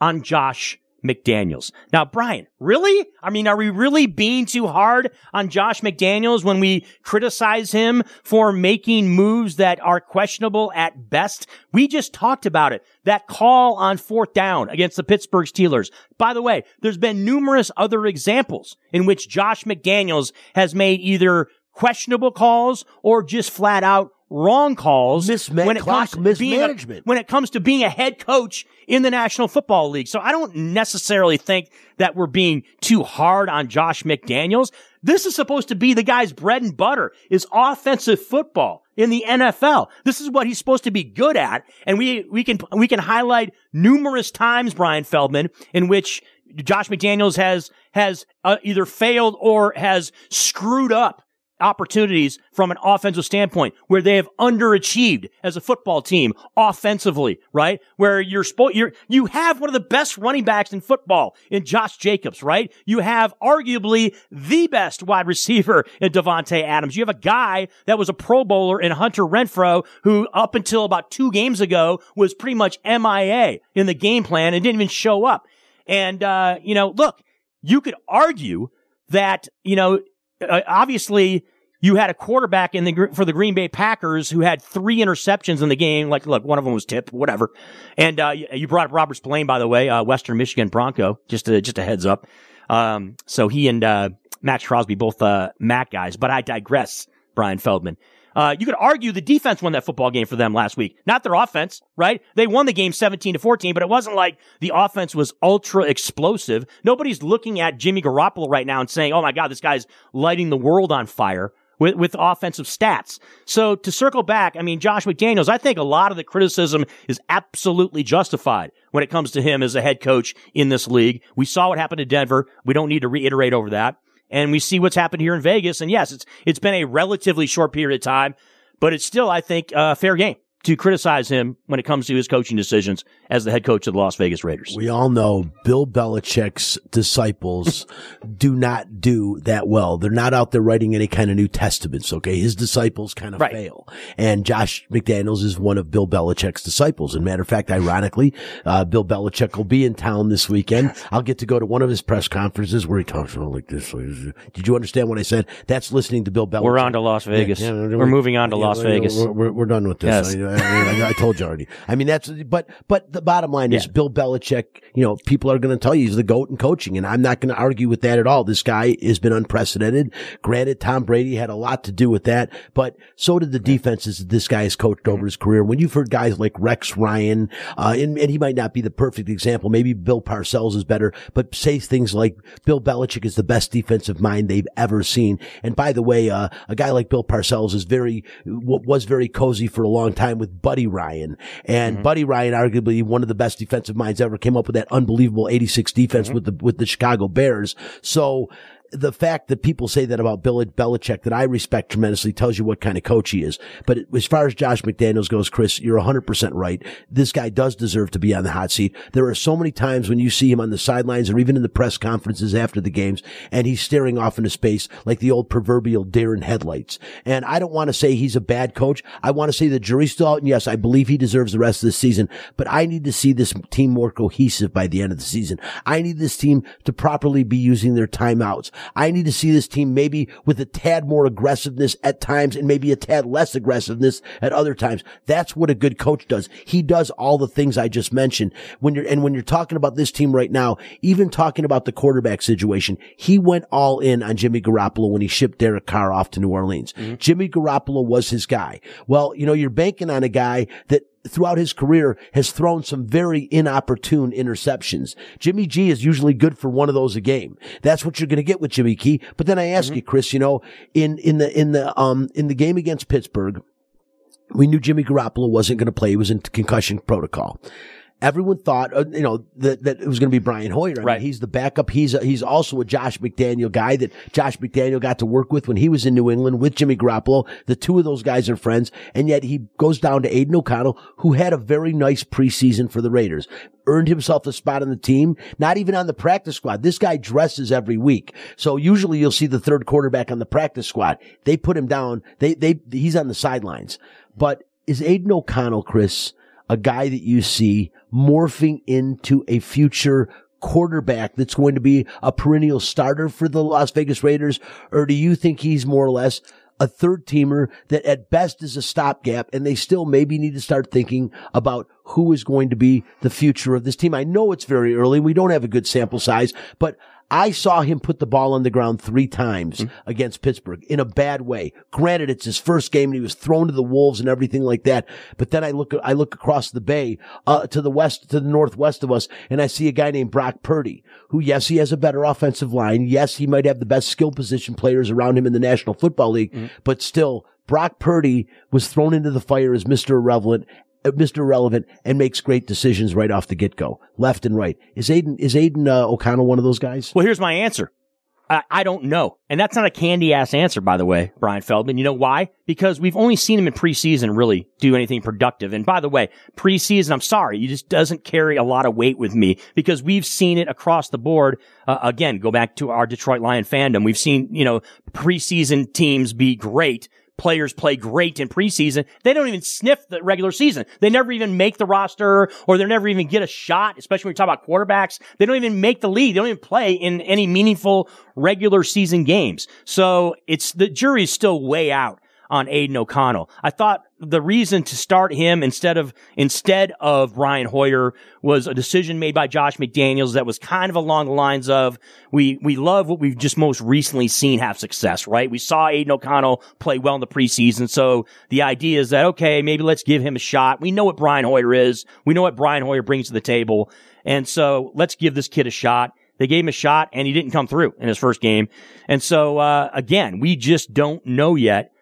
on Josh McDaniels. Now, Bryan, really? I mean, are we really being too hard on Josh McDaniels when we criticize him for making moves that are questionable at best? We just talked about it. That call on fourth down against the Pittsburgh Steelers. By the way, there's been numerous other examples in which Josh McDaniels has made either questionable calls or just flat out wrong calls Misma- when it comes to being a- mismanagement. when it comes to being a head coach in the National Football League. So I don't necessarily think that we're being too hard on Josh McDaniels. This is supposed to be the guy's bread and butter is offensive football in the NFL. This is what he's supposed to be good at. And we, we can, we can highlight numerous times, Bryan Feldman, in which Josh McDaniels has, has uh, either failed or has screwed up opportunities from an offensive standpoint where they have underachieved as a football team offensively, right? Where you're spo- you're, you have one of the best running backs in football in Josh Jacobs, right? You have arguably the best wide receiver in Davante Adams. You have a guy that was a pro bowler in Hunter Renfrow who up until about two games ago was pretty much MIA in the game plan and didn't even show up. And, uh, you know, look, you could argue that, you know, uh, obviously you had a quarterback in the for the Green Bay Packers who had three interceptions in the game. Like, look, one of them was tipped, whatever. And uh, you, you brought up Robert Spillane, by the way, uh, Western Michigan Bronco. Just a just a heads up. Um, so he and uh, Max Crosby both uh, Mac guys. But I digress, Bryan Feldman. Uh, you could argue the defense won that football game for them last week, not their offense, right? They won the game 17 to 14, but it wasn't like the offense was ultra explosive. Nobody's looking at Jimmy Garoppolo right now and saying, "Oh my God, this guy's lighting the world on fire." With, with offensive stats. So to circle back, I mean, Josh McDaniels, I think a lot of the criticism is absolutely justified when it comes to him as a head coach in this league. We saw what happened to Denver. We don't need to reiterate over that and we see what's happened here in Vegas. And yes, it's it's been a relatively short period of time, but it's still, I think, uh, fair game to criticize him when it comes to his coaching decisions as the head coach of the Las Vegas Raiders. We all know Bill Belichick's disciples do not do that well. They're not out there writing any kind of New Testaments, okay? His disciples kind of Right. fail. And Josh McDaniels is one of Bill Belichick's disciples. And matter of fact, ironically, uh, Bill Belichick will be in town this weekend. I'll get to go to one of his press conferences where he talks about like this. Did you understand what I said? That's listening to Bill Belichick. We're on to Las Vegas. We're moving on to Las we're- Vegas. We're, we're, we're done with this. Yes. I, I, I told you already. I mean, that's, but, but the bottom line is Bill Belichick, you know, people are going to tell you he's the GOAT in coaching, and I'm not going to argue with that at all. This guy has been unprecedented. Granted, Tom Brady had a lot to do with that, but so did the defenses that this guy has coached over his career. When you've heard guys like Rex Ryan, uh, and, and he might not be the perfect example. Maybe Bill Parcells is better, but say things like Bill Belichick is the best defensive mind they've ever seen. And by the way, uh, a guy like Bill Parcells is very, was very cozy for a long time with Buddy Ryan. And mm-hmm. Buddy Ryan, arguably one of the best defensive minds ever, came up with that unbelievable 86 defense mm-hmm. with the, with the Chicago Bears. So, the fact that people say that about Bill Belichick that I respect tremendously tells you what kind of coach he is. But as far as Josh McDaniels goes, Chris, you're 100% right. This guy does deserve to be on the hot seat. There are so many times when you see him on the sidelines or even in the press conferences after the games and he's staring off into space like the old proverbial deer in headlights. And I don't want to say he's a bad coach. I want to say the jury's still out. And yes, I believe he deserves the rest of the season, but I need to see this team more cohesive by the end of the season. I need this team to properly be using their timeouts. I need to see this team maybe with a tad more aggressiveness at times and maybe a tad less aggressiveness at other times. That's what a good coach does. He does all the things I just mentioned. When you're, and when you're talking about this team right now, even talking about the quarterback situation, he went all in on Jimmy Garoppolo when he shipped Derek Carr off to New Orleans. Mm-hmm. Jimmy Garoppolo was his guy. Well, you know, you're banking on a guy that throughout his career has thrown some very inopportune interceptions. Jimmy G is usually good for one of those a game. That's what you're going to get with Jimmy G. But then I ask you, Chris, you know, in, in the, in the, um, in the game against Pittsburgh, we knew Jimmy Garoppolo wasn't going to play. He was in concussion protocol. Everyone thought, uh, you know, that, that it was going to be Brian Hoyer. I mean, Right. he's the backup. He's a, he's also a Josh McDaniel guy that Josh McDaniel got to work with when he was in New England with Jimmy Garoppolo. The two of those guys are friends, and yet he goes down to Aidan O'Connell, who had a very nice preseason for the Raiders. Earned himself a spot on the team, not even on the practice squad. This guy dresses every week. So usually you'll see the third quarterback on the practice squad. They put him down. They, they, he's on the sidelines. But is Aidan O'Connell, Chris, a guy that you see morphing into a future quarterback that's going to be a perennial starter for the Las Vegas Raiders? Or do you think he's more or less a third teamer that at best is a stopgap and they still maybe need to start thinking about who is going to be the future of this team? I know it's very early. We don't have a good sample size, but I saw him put the ball on the ground three times against Pittsburgh in a bad way. Granted, it's his first game and he was thrown to the wolves and everything like that. But then I look, I look across the bay, uh, to the west, to the northwest of us, and I see a guy named Brock Purdy, who, yes, he has a better offensive line. Yes, he might have the best skill position players around him in the National Football League, but still, Brock Purdy was thrown into the fire as Mr. Irrelevant. Uh, Mr. Irrelevant and makes great decisions right off the get go, left and right. Is Aidan is Aidan uh, O'Connell one of those guys? Well, here's my answer. I, I don't know. And that's not a candy ass answer, by the way, Bryan Feldman. You know why? Because we've only seen him in preseason really do anything productive. And by the way, preseason, I'm sorry, it just doesn't carry a lot of weight with me because we've seen it across the board. Uh, again, go back to our Detroit Lion fandom. We've seen, you know, preseason teams be great. Players play great in preseason. They don't even sniff the regular season. They never even make the roster or they never even get a shot, especially when we talk about quarterbacks. They don't even make the league. They don't even play in any meaningful regular season games. So it's the jury is still way out on Aidan O'Connell. I thought the reason to start him instead of instead of Brian Hoyer was a decision made by Josh McDaniels that was kind of along the lines of we we love what we've just most recently seen have success, right? We saw Aidan O'Connell play well in the preseason, so the idea is that okay, maybe let's give him a shot. We know what Brian Hoyer is. We know what Brian Hoyer brings to the table. And so let's give this kid a shot. They gave him a shot and he didn't come through in his first game. And so, uh, again, we just don't know yet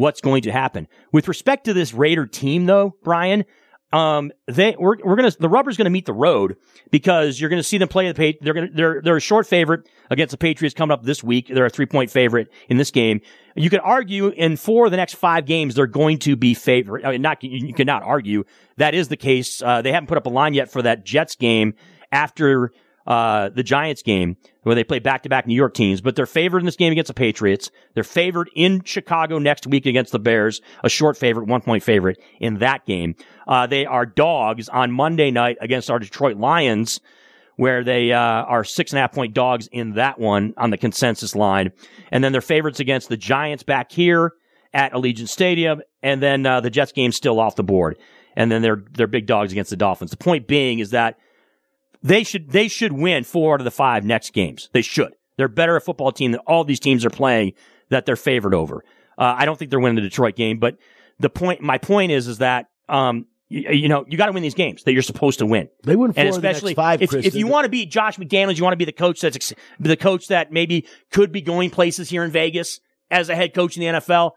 what's going to happen. With respect to this Raider team, though, Bryan, um, they we're we're gonna the rubber's gonna meet the road because you're gonna see them play the they're gonna they're they're a short favorite against the Patriots coming up this week. They're a three point favorite in this game. You could argue in four of the next five games they're going to be favorite. I mean, not you, you cannot argue that is the case. Uh, they haven't put up a line yet for that Jets game after uh, the Giants game where they play back to back New York teams, but they're favored in this game against the Patriots. They're favored in Chicago next week against the Bears, a short favorite, one point favorite in that game. Uh, they are dogs on Monday night against our Detroit Lions, where they uh, are six and a half point dogs in that one on the consensus line. And then they're favorites against the Giants back here at Allegiant Stadium, and then uh, the Jets game's still off the board, and then they're they're big dogs against the Dolphins. The point being is that they should they should win four out of the five next games. They should. They're better a football team than all these teams are playing that they're favored over. Uh, I don't think they're winning the Detroit game, but the point my point is is that um, you, you know you got to win these games that you're supposed to win. They win four and of the next especially five, if, Chris, if you want to be Josh McDaniels, you want to be the coach that's ex- the coach that maybe could be going places here in Vegas as a head coach in the NFL.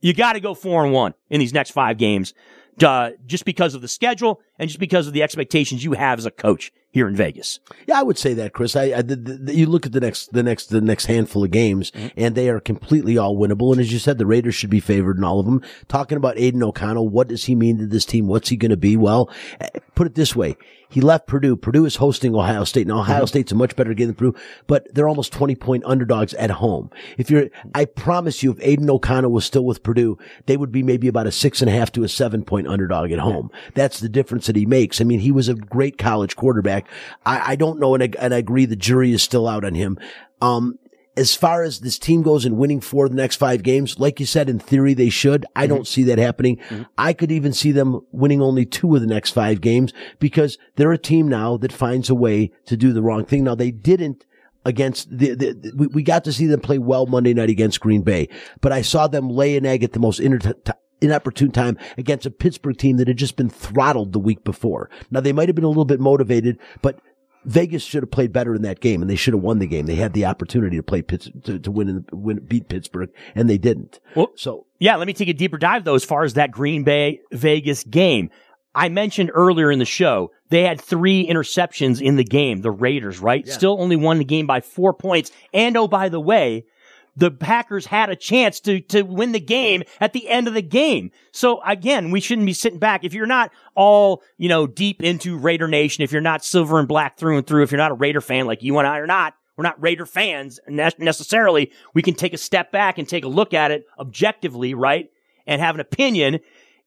You got to go four and one in these next five games, uh, just because of the schedule and just because of the expectations you have as a coach here in Vegas. Yeah, I would say that, Chris. I, I the, the, you look at the next, the next, the next handful of games, Mm-hmm. and they are completely all winnable. And as you said, the Raiders should be favored in all of them. Talking about Aidan O'Connell, what does he mean to this team? What's he going to be? Well, eh, put it this way: he left Purdue. Purdue is hosting Ohio State. Now, Ohio Mm-hmm. State's a much better game than Purdue, but they're almost twenty point underdogs at home. If you're, I promise you, if Aidan O'Connell was still with Purdue, they would be maybe about a six and a half to a seven point underdog at home. That's the difference that he makes. I mean, he was a great college quarterback. I, I don't know, and I, and I agree, the jury is still out on him. Um, as far as this team goes in winning four of the next five games, like you said, in theory they should. I don't see that happening. I could even see them winning only two of the next five games because they're a team now that finds a way to do the wrong thing. Now they didn't against the, the, the- we, we got to see them play well Monday night against Green Bay, but I saw them lay an egg at the most inter- inopportune time against a Pittsburgh team that had just been throttled the week before. Now they might have been a little bit motivated, but Vegas should have played better in that game, and they should have won the game. They had the opportunity to play Pitts, to, to win, in, win, beat Pittsburgh, and they didn't. Well- so Yeah, let me take a deeper dive though as far as that Green Bay Vegas game. I mentioned earlier in the show, they had three interceptions in the game, the Raiders, right? Still only won the game by four points. And oh, by the way, the Packers had a chance to, to win the game at the end of the game. So again, we shouldn't be sitting back. If you're not all, you know, deep into Raider Nation, if you're not silver and black through and through, if you're not a Raider fan like you and I are not, we're not Raider fans necessarily. We can take a step back and take a look at it objectively, right? And have an opinion.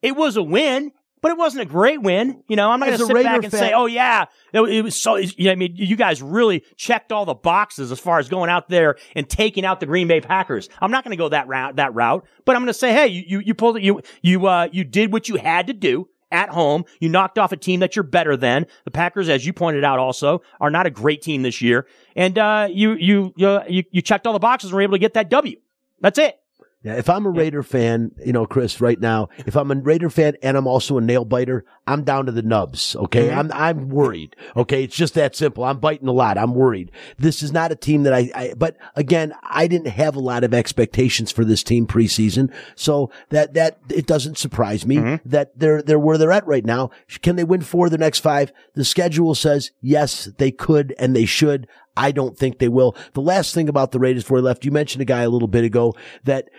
It was a win, but it wasn't a great win. You know, I'm not going to sit Raider back and fan- say, oh yeah, it, it was so, you know, I mean, you guys really checked all the boxes as far as going out there and taking out the Green Bay Packers. I'm not going to go that route, that route, but I'm going to say, hey, you, you, you pulled it, you, you, uh, you did what you had to do at home. You knocked off a team that you're better than. The Packers, as you pointed out also, are not a great team this year. And, uh, you, you, you, you, you checked all the boxes and were able to get that W. That's it. Yeah, if I'm a Raider fan, you know, Chris, right now, if I'm a Raider fan and I'm also a nail biter, I'm down to the nubs. Okay. Mm-hmm. I'm, I'm worried. Okay. It's just that simple. I'm biting a lot. I'm worried. This is not a team that I, I, but again, I didn't have a lot of expectations for this team preseason. So that, that, it doesn't surprise me Mm-hmm. that they're, they're where they're at right now. Can they win four of the next five? The schedule says yes, they could and they should. I don't think they will. The last thing about the Raiders before we left, you mentioned a guy a little bit ago that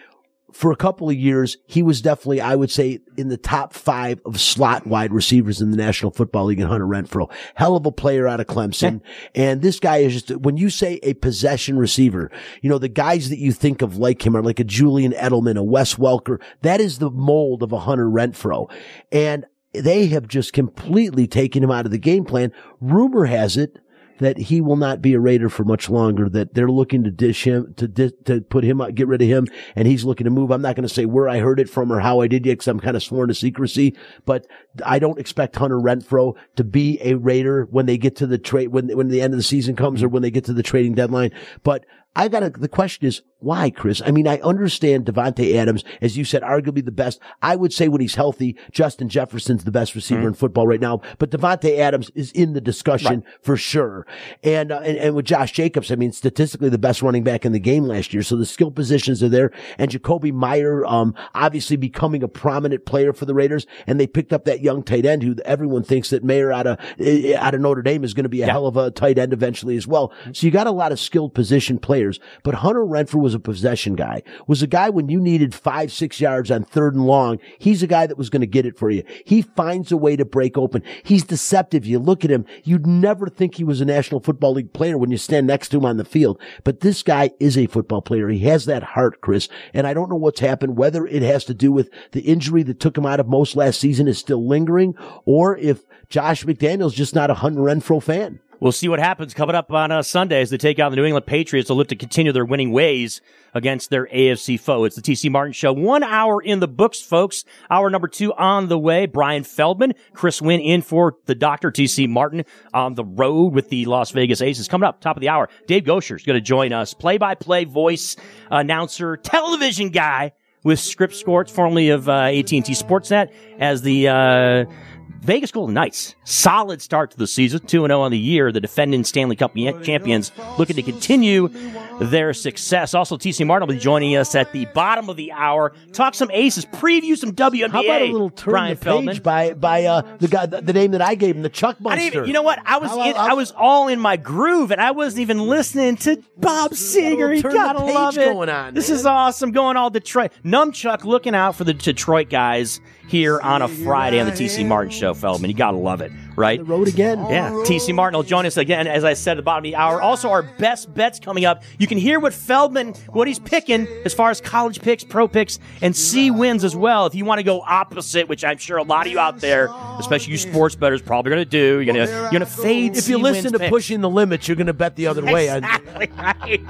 for a couple of years, he was definitely, I would say, in the top five of slot wide receivers in the National Football League in Hunter Renfrow. Hell of a player out of Clemson. And this guy is just, when you say a possession receiver, you know, the guys that you think of like him are like a Julian Edelman, a Wes Welker. That is the mold of a Hunter Renfrow. And they have just completely taken him out of the game plan. Rumor has it that he will not be a Raider for much longer. That they're looking to dish him to di- to put him out, get rid of him, and he's looking to move. I'm not going to say where I heard it from or how I did yet, because I'm kind of sworn to secrecy. But I don't expect Hunter Renfrow to be a Raider when they get to the trade when when the end of the season comes or when they get to the trading deadline. But I got the question is why, Chris? I mean, I understand Davante Adams, as you said, arguably the best. I would say when he's healthy, Justin Jefferson's the best receiver in football right now, but Davante Adams is in the discussion for sure. And, uh, and, and with Josh Jacobs, I mean, statistically the best running back in the game last year. So the skill positions are there. And Jakobi Meyer, um, obviously becoming a prominent player for the Raiders. And they picked up that young tight end who everyone thinks that Mayer out of, eh, out of Notre Dame is going to be a hell of a tight end eventually as well. So you got a lot of skilled position players, but Hunter Renfrow was a possession guy, was a guy when you needed five, six yards on third and long. He's a guy that was going to get it for you. He finds a way to break open. He's deceptive. You look at him, you'd never think he was a National Football League player when you stand next to him on the field. But this guy is a football player. He has that heart, Chris. And I don't know what's happened, whether it has to do with the injury that took him out of most last season is still lingering, or if Josh McDaniel's just not a Hunter Renfrow fan. We'll see what happens coming up on uh, Sunday as they take on the New England Patriots. They'll look to continue their winning ways against their AFC foe. It's the TC Martin Show. One hour in the books, folks. Hour number two on the way. Bryan Feldman, Chris Winn in for the Dr. TC Martin on the road with the Las Vegas Aces. Coming up, top of the hour, Dave Goucher is going to join us. Play-by-play voice, announcer, television guy with Scripps Sports, formerly of uh, AT&T Sportsnet, as the uh, Vegas Golden Knights, solid start to the season, 2 0 on the year. The defending Stanley Cup champions looking to continue their success. Also, TC Martin will be joining us at the bottom of the hour. Talk some aces, preview some WNBA. How about a little turn Bryan the page by by uh, the guy the, the name that I gave him, the Chuck I Monster. even, you know what? I was How- in, I was all in my groove, and I wasn't even listening to Bob Seger. You gotta love it. going on, this man. is awesome. Going all Detroit. Numchuck looking out for the Detroit guys here on a Friday on the TC Martin Show, Feldman. You gotta love it, right? the road again. Yeah, TC Martin will join us again, as I said at the bottom of the hour. Also, our best bets coming up. You can hear what Feldman, what he's picking as far as college picks, pro picks, and C wins as well. If you want to go opposite, which I'm sure a lot of you out there, especially you sports bettors, probably going to do. You're going to you're going to fade. If you C listen wins to picks. pushing the limits, you're going to bet the other way. Exactly right.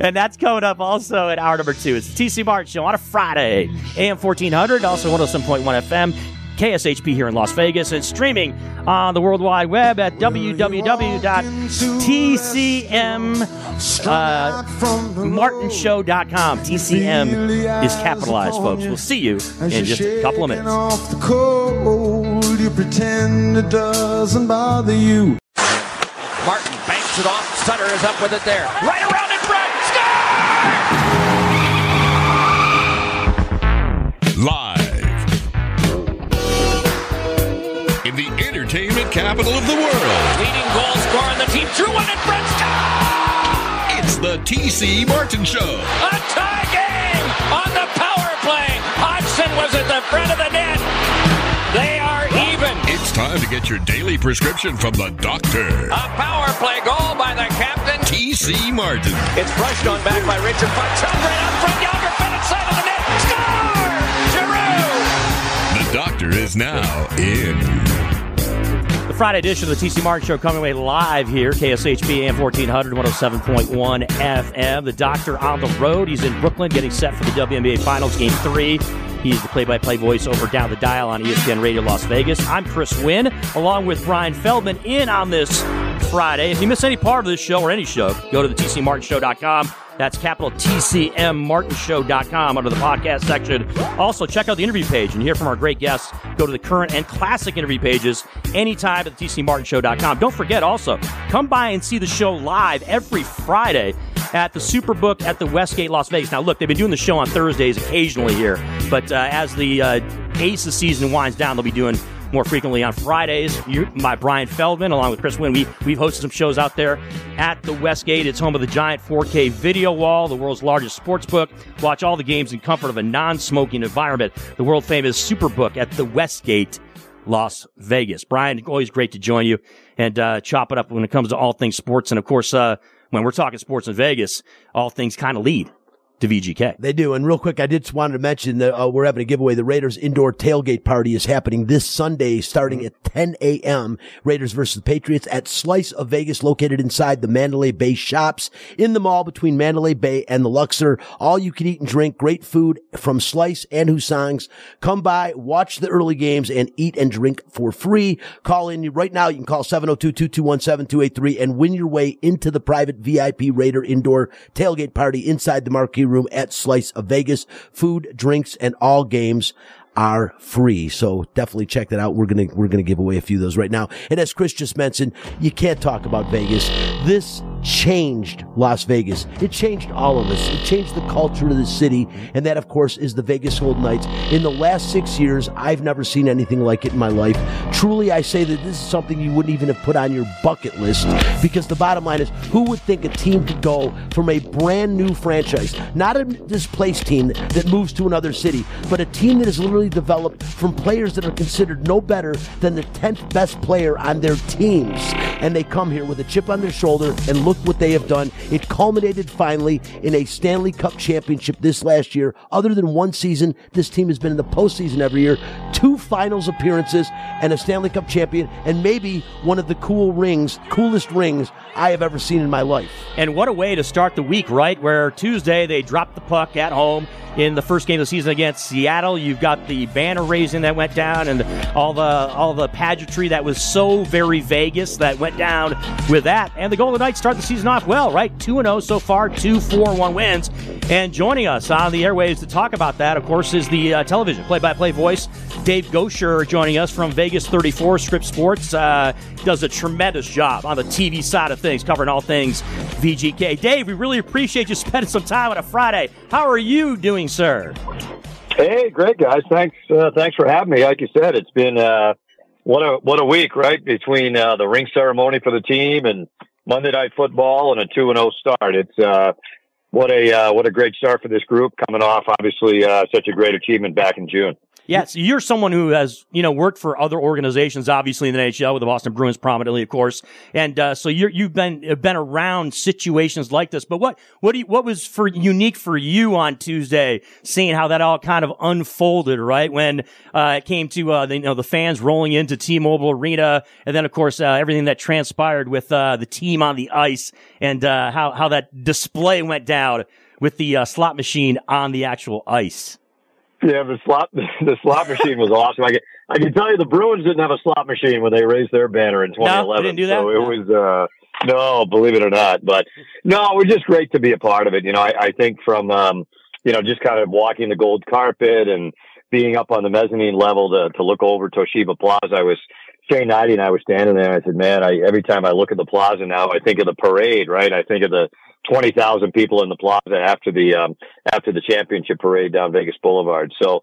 And that's coming up also at hour number two. It's the TC Martin Show on a Friday, AM 1400, also 107.1 FM. KSHP here in Las Vegas and streaming on the World Wide Web at www.tcmmartinshow.com. Uh, TCM is capitalized, folks. We'll see you in just a couple of minutes. Off the cold, you pretend it doesn't bother you. Martin banks it off. Sutter is up with it there. Right around In the entertainment capital of the world, Leading goal scorer on the team. Drew one front. Score! it's the TC Martin Show. A tie game on the power play. Hodgson was at the front of the net. They are even. It's time to get your daily prescription from the doctor, A power play goal by the captain. TC Martin. It's brushed on back by Richard Martin. Right up front. Yager fed inside of the net. Score! Doctor is now in. The Friday edition of the TC Martin Show coming away live here, KSHP AM 1400, 107.1 FM. The doctor on the road. He's in Brooklyn getting set for the WNBA Finals Game 3. He's the play-by-play voice over down the dial on ESPN Radio Las Vegas. I'm Chris Winn, along with Bryan Feldman, in on this Friday. If you miss any part of this show or any show, go to the TCMartinShow.com. That's capital TCM TCMMartinshow.com under the podcast section. Also, check out the interview page and hear from our great guests. Go to the current and classic interview pages anytime at the TCMartinshow.com. Don't forget also, come by and see the show live every Friday at the Superbook at the Westgate Las Vegas. Now, look, they've been doing the show on Thursdays occasionally here, but uh, as the uh, Aces season winds down, they'll be doing more frequently on Fridays. You, my Bryan Feldman, along with Chris Winn, we, we've hosted some shows out there at the Westgate. It's home of the giant 4K video wall, the world's largest sports book. Watch all the games in comfort of a non-smoking environment. The world famous Superbook at the Westgate. Las Vegas. Bryan, always great to join you and uh, chop it up when it comes to all things sports. And of course, uh, when we're talking sports in Vegas, all things kind of lead to VGK. They do. And real quick, I just wanted to mention that uh, we're having a giveaway. The Raiders indoor tailgate party is happening this Sunday starting at 10 a.m. Raiders versus the Patriots at Slice of Vegas located inside the Mandalay Bay shops in the mall between Mandalay Bay and the Luxor. All you can eat and drink, great food from Slice and Hussong's. Come by, watch the early games and eat and drink for free. Call in right now. You can call 702-221-7283 and win your way into the private VIP Raider indoor tailgate party inside the marquee room at Slice of Vegas. Food, drinks, and all games are free. So definitely check that out. We're going to, we're going to give away a few of those right now. And as Chris just mentioned, you can't talk about Vegas. This changed Las Vegas. It changed all of us. It changed the culture of the city. And that, of course, is the Vegas Golden Knights. In the last six years, I've never seen anything like it in my life. Truly, I say that this is something you wouldn't even have put on your bucket list because the bottom line is who would think a team could go from a brand new franchise, not a displaced team that moves to another city, but a team that is literally developed from players that are considered no better than the 10th best player on their teams. and they come here with a chip on their shoulder, and look what they have done. It culminated finally in a Stanley Cup championship this last year. Other than one season, this team has been in the postseason every year, two finals appearances, and a Stanley Cup champion, and maybe one of the cool rings, coolest rings I have ever seen in my life. And what a way to start the week, right? Where Tuesday they dropped the puck at home in the first game of the season against Seattle. You've got the banner raising that went down and all the all the pageantry that was so very Vegas that went down with that. And the Golden Knights start the season off well, right? 2 0 so far, 2 4 1 wins. And joining us on the airwaves to talk about that, of course, is the uh, television play by play voice, Dave Goucher, joining us from Vegas 34 Scripps Sports. Uh, does a tremendous job on the TV side of things, covering all things VGK. Dave, we really appreciate you spending some time on a Friday. How are you doing, sir? Hey, great guys. Thanks, uh, thanks for having me. Like you said, it's been uh, what a what a week, right? Between uh, the ring ceremony for the team and Monday Night Football and a two and zero start. It's uh, what a uh, what a great start for this group coming off obviously uh, such a great achievement back in June. Yeah, so you're someone who has, you know, worked for other organizations, obviously in the NHL with the Boston Bruins prominently, of course, and uh, so you're, you've been been around situations like this. But what what do you, what was for unique for you on Tuesday, seeing how that all kind of unfolded, right? When uh, it came to uh, the, you know the fans rolling into T-Mobile Arena, and then of course uh, everything that transpired with uh, the team on the ice, and uh, how how that display went down with the slot machine on the actual ice. Yeah, the slot the slot machine was awesome. I can I can tell you the Bruins didn't have a slot machine when they raised their banner in 2011. No, they didn't do that? So it was uh no, believe it or not. But no, it was just great to be a part of it. You know, I, I think from um you know just kind of walking the gold carpet and being up on the mezzanine level to to look over Toshiba Plaza, I was Shane Hnidy and I were standing there. And I said, "Man, I every time I look at the plaza now, I think of the parade. Right? I think of the twenty thousand people in the plaza after the um, after the championship parade down Vegas Boulevard. So,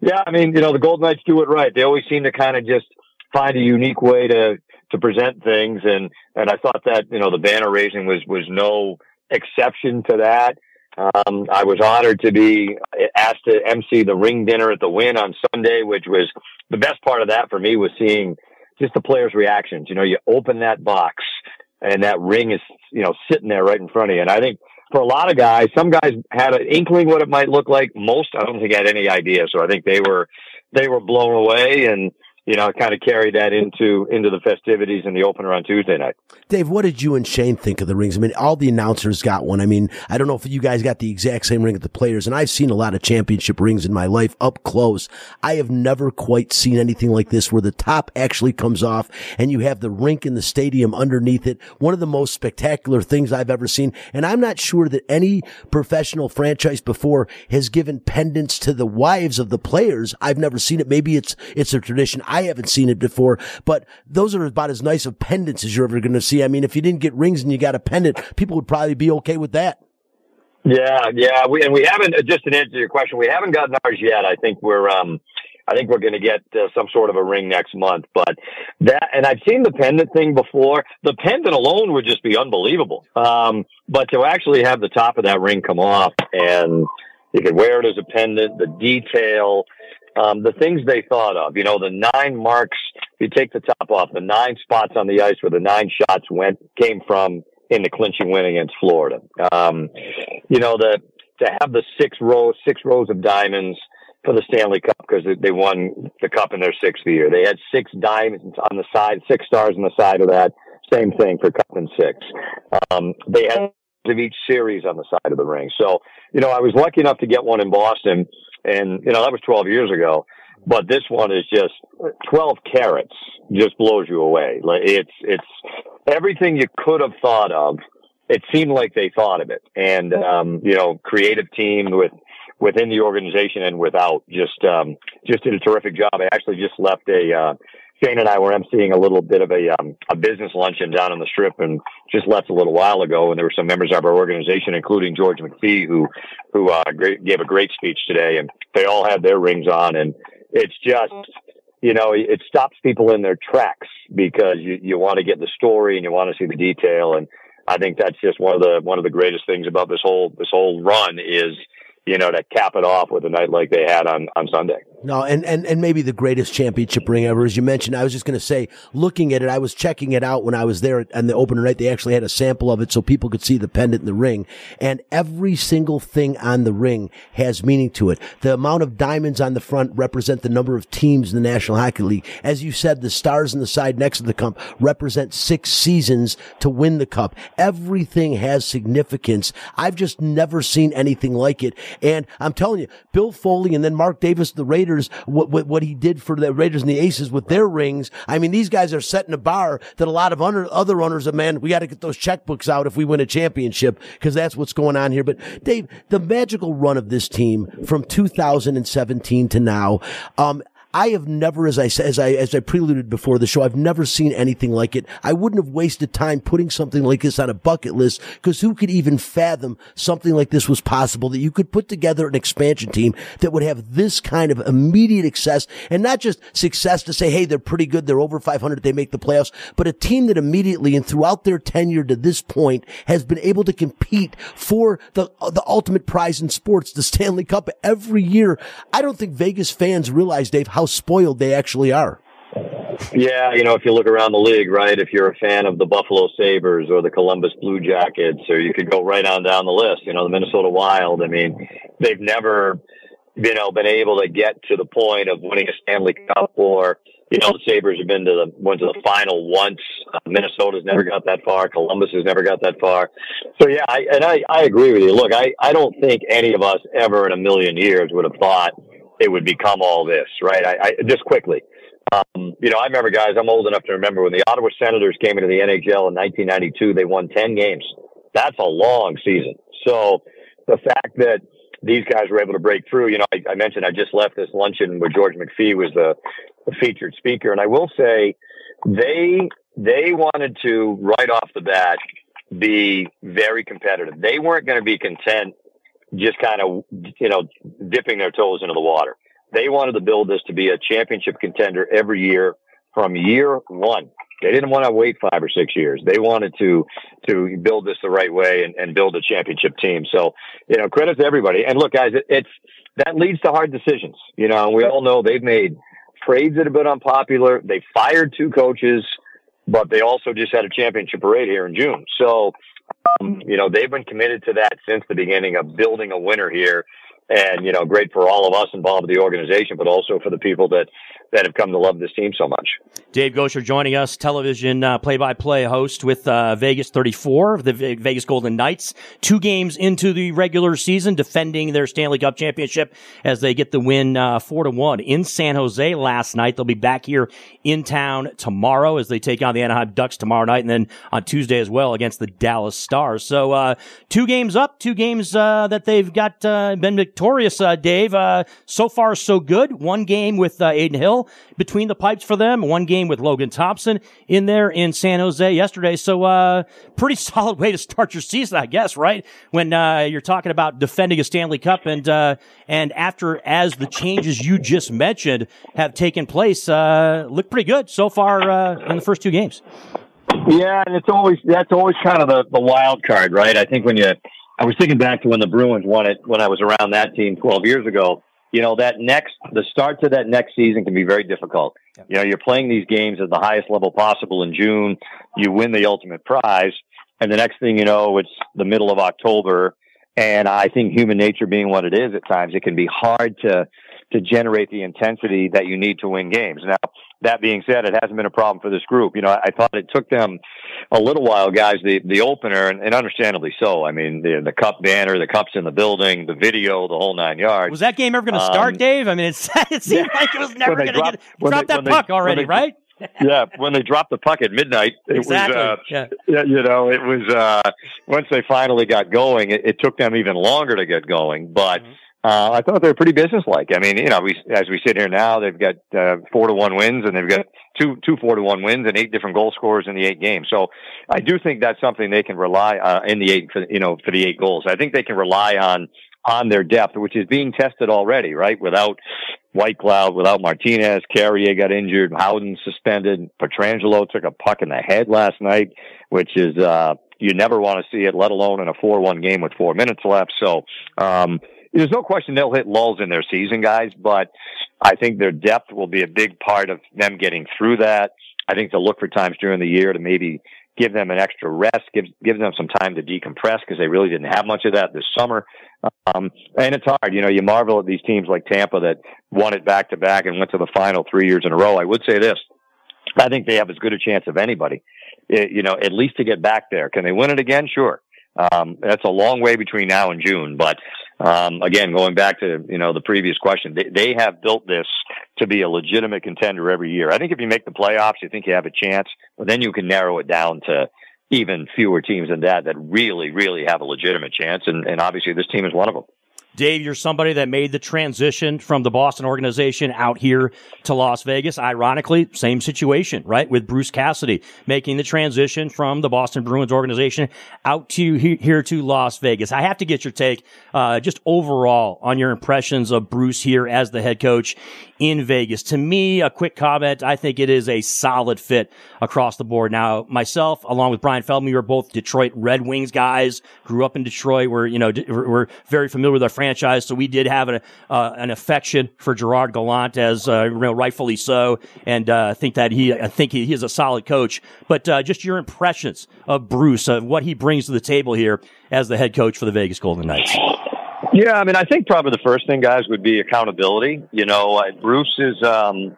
yeah, I mean, you know, the Golden Knights do it right. They always seem to kind of just find a unique way to to present things, and and I thought that you know the banner raising was was no exception to that. Um, I was honored to be asked to MC the ring dinner at the Wynn on Sunday, which was the best part of that for me was seeing just the players' reactions. You know, you open that box and that ring is, you know, sitting there right in front of you. And I think for a lot of guys, some guys had an inkling what it might look like. Most, I don't think had any idea. So I think they were, they were blown away and, you know, kind of carried that into into the festivities and the opener on Tuesday night. Dave, what did you and Shane think of the rings? I mean, all the announcers got one. I mean, I don't know if you guys got the exact same ring at the players, and I've seen a lot of championship rings in my life up close. I have never quite seen anything like this where the top actually comes off and you have the rink in the stadium underneath it. One of the most spectacular things I've ever seen. And I'm not sure that any professional franchise before has given pendants to the wives of the players. I've never seen it. Maybe it's, it's a tradition. Haven't seen it before, but those are about as nice of pendants as you're ever going to see. I mean, if you didn't get rings and you got a pendant, people would probably be okay with that. Yeah, yeah, we and we haven't just to answer your question, we haven't gotten ours yet. I think we're um I think we're going to get uh, some sort of a ring next month, but that, and I've seen the pendant thing before. The pendant alone would just be unbelievable. Um, but to actually have the top of that ring come off and you could wear it as a pendant, the detail, um, the things they thought of, you know, the nine marks, if you take the top off, the nine spots on the ice where the nine shots went, came from in the clinching win against Florida. Um, you know, the, to have the six rows, six rows of diamonds for the Stanley Cup because they won the cup in their sixth year. They had six diamonds on the side, six stars on the side of that. Same thing for cup and six. Um, they had of each series on the side of the ring. So, you know, I was lucky enough to get one in Boston and, you know, that was 12 years ago. But this one is just 12 carats just blows you away. Like it's, it's everything you could have thought of. It seemed like they thought of it and, um, you know, creative team with, within the organization and without just, um, just did a terrific job. I actually just left a, uh, Shane and I were emceeing a little bit of a um, a business luncheon down on the strip, and just left a little while ago. And there were some members of our organization, including George McPhee, who who uh, great, gave a great speech today, and they all had their rings on, and it's just you know it stops people in their tracks because you you want to get the story and you want to see the detail, and I think that's just one of the one of the greatest things about this whole this whole run is you know to cap it off with a night like they had on on Sunday. No, and, and, and maybe the greatest championship ring ever, as you mentioned. I was just going to say, looking at it, I was checking it out when I was there on the opener night. They actually had a sample of it so people could see the pendant in the ring. And every single thing on the ring has meaning to it. The amount of diamonds on the front represent the number of teams in the National Hockey League. As you said, the stars on the side next to the cup represent six seasons to win the cup. Everything has significance. I've just never seen anything like it. And I'm telling you, Bill Foley and then Mark Davis, the Raiders, what, what, what he did for the Raiders and the Aces with their rings. I mean, these guys are setting a bar that a lot of under, other owners of man, we got to get those checkbooks out if we win a championship because that's what's going on here. But Dave, the magical run of this team from 2017 to now, um, I have never, as I as I as I preluded before the show, I've never seen anything like it. I wouldn't have wasted time putting something like this on a bucket list because who could even fathom something like this was possible? That you could put together an expansion team that would have this kind of immediate success, and not just success to say, hey, they're pretty good, they're over 500, they make the playoffs, but a team that immediately and throughout their tenure to this point has been able to compete for the the ultimate prize in sports, the Stanley Cup, every year. I don't think Vegas fans realize, Dave, how spoiled they actually are. Yeah, you know, if you look around the league, right, if you're a fan of the Buffalo Sabres or the Columbus Blue Jackets, or you could go right on down the list, you know, the Minnesota Wild, I mean, they've never, you know, been able to get to the point of winning a Stanley Cup or, you know, the Sabres have been to the, went to the final once. Uh, Minnesota's never got that far. Columbus has never got that far. So yeah, I, and I, I agree with you. Look, I, I don't think any of us ever in a million years would have thought it would become all this, right? I, I just quickly. Um, you know, I remember guys, I'm old enough to remember when the Ottawa Senators came into the NHL in 1992, they won 10 games. That's a long season. So the fact that these guys were able to break through, you know, I, I mentioned I just left this luncheon where George McPhee was the, the featured speaker. And I will say they, they wanted to right off the bat be very competitive. They weren't going to be content just kind of, you know, dipping their toes into the water. They wanted to build this to be a championship contender every year from year one. They didn't want to wait five or six years. They wanted to to build this the right way and, and build a championship team. So, you know, credit to everybody. And look, guys, it, it's that leads to hard decisions. You know, we all know they've made trades that have been unpopular. They fired two coaches, but they also just had a championship parade here in June. So, um, you know, they've been committed to that since the beginning of building a winner here. And, you know, great for all of us involved with the organization, but also for the people that, that have come to love this team so much. Dave Goucher joining us, television uh, play-by-play host with uh, Vegas 34, the Vegas Golden Knights. Two games into the regular season, defending their Stanley Cup championship as they get the win uh, four to one in San Jose last night. They'll be back here in town tomorrow as they take on the Anaheim Ducks tomorrow night, and then on Tuesday as well against the Dallas Stars. So uh, two games up, two games that they've got been victorious. Dave, so far so good. One game with Adin Hill between the pipes for them. One game with Logan Thompson in there in San Jose yesterday. So, uh, pretty solid way to start your season, I guess, right? When, uh, you're talking about defending a Stanley Cup and, uh, and after, as the changes you just mentioned have taken place, uh, look pretty good so far, uh, in the first two games. Yeah, and it's always that's always kind of the, the wild card, right? I think when you I was thinking back to when the Bruins won it when I was around that team 12 years ago you know, that next, the start to that next season can be very difficult. You know, you're playing these games at the highest level possible in June. You win the ultimate prize. And the next thing you know, it's the middle of October. And I think human nature being what it is at times, it can be hard to, to generate the intensity that you need to win games. Now, that being said, it hasn't been a problem for this group. You know, I, thought it took them a little while, guys, the, the opener, and, and understandably so. I mean, the, the cup banner, the cups in the building, the video, the whole nine yards. Was that game ever going to start, um, Dave? I mean, it, it seemed yeah. like it was never going to get drop that puck they, already, they, right? yeah, when they dropped the puck at midnight, it exactly. was, uh, yeah. you know, it was, uh, once they finally got going, it, it, took them even longer to get going, but, mm-hmm uh, I thought they were pretty businesslike. I mean, you know, we as we sit here now, they've got uh, four to one wins, and they've got two two four to one wins and eight different goal scorers in the eight games. So I do think that's something they can rely uh, in the eight for you know for the eight goals. I think they can rely on on their depth, which is being tested already, right? Without Whitecloud, without Martinez, Carrier got injured, Howden suspended, Pietrangelo took a puck in the head last night, which is uh you never want to see it, let alone in a four one game with four minutes left. So um there's no question they'll hit lulls in their season, guys, but I think their depth will be a big part of them getting through that. I think they'll look for times during the year to maybe give them an extra rest, give give them some time to decompress because they really didn't have much of that this summer. Um, and it's hard, you know. You marvel at these teams like Tampa that won it back to back and went to the final three years in a row. I would say this: I think they have as good a chance of anybody, eh, you know, at least to get back there. Can they win it again? Sure. Um, that's a long way between now and June, but um, again, going back to you know the previous question, they, they have built this to be a legitimate contender every year. I think if you make the playoffs, you think you have a chance, but then you can narrow it down to even fewer teams than that that really, really have a legitimate chance, and, and obviously this team is one of them. Dave, you're somebody that made the transition from the Boston organization out here to Las Vegas. Ironically, same situation, right? With Bruce Cassidy making the transition from the Boston Bruins organization out to here to Las Vegas. I have to get your take, uh, just overall on your impressions of Bruce here as the head coach in Vegas. To me, a quick comment. I think it is a solid fit across the board. Now, myself, along with Bryan Feldman, we were both Detroit Red Wings guys, grew up in Detroit. We're, you know, we're very familiar with our franchise. So we did have an, uh, an affection for Gerard Gallant as, uh, rightfully so. And, uh, I think that he, I think he, he is a solid coach, but, uh, just your impressions of Bruce, of what he brings to the table here as the head coach for the Vegas Golden Knights. Yeah, I mean, I think probably the first thing, guys, would be accountability. You know, uh, Bruce is, um,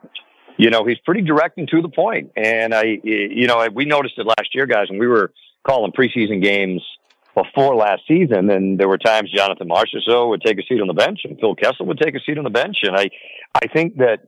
you know, he's pretty direct and to the point. And I, you know, we noticed it last year, guys, when we were calling preseason games before last season, and there were times Jonathan Marchessault would take a seat on the bench, and Phil Kessel would take a seat on the bench. And I, I think that,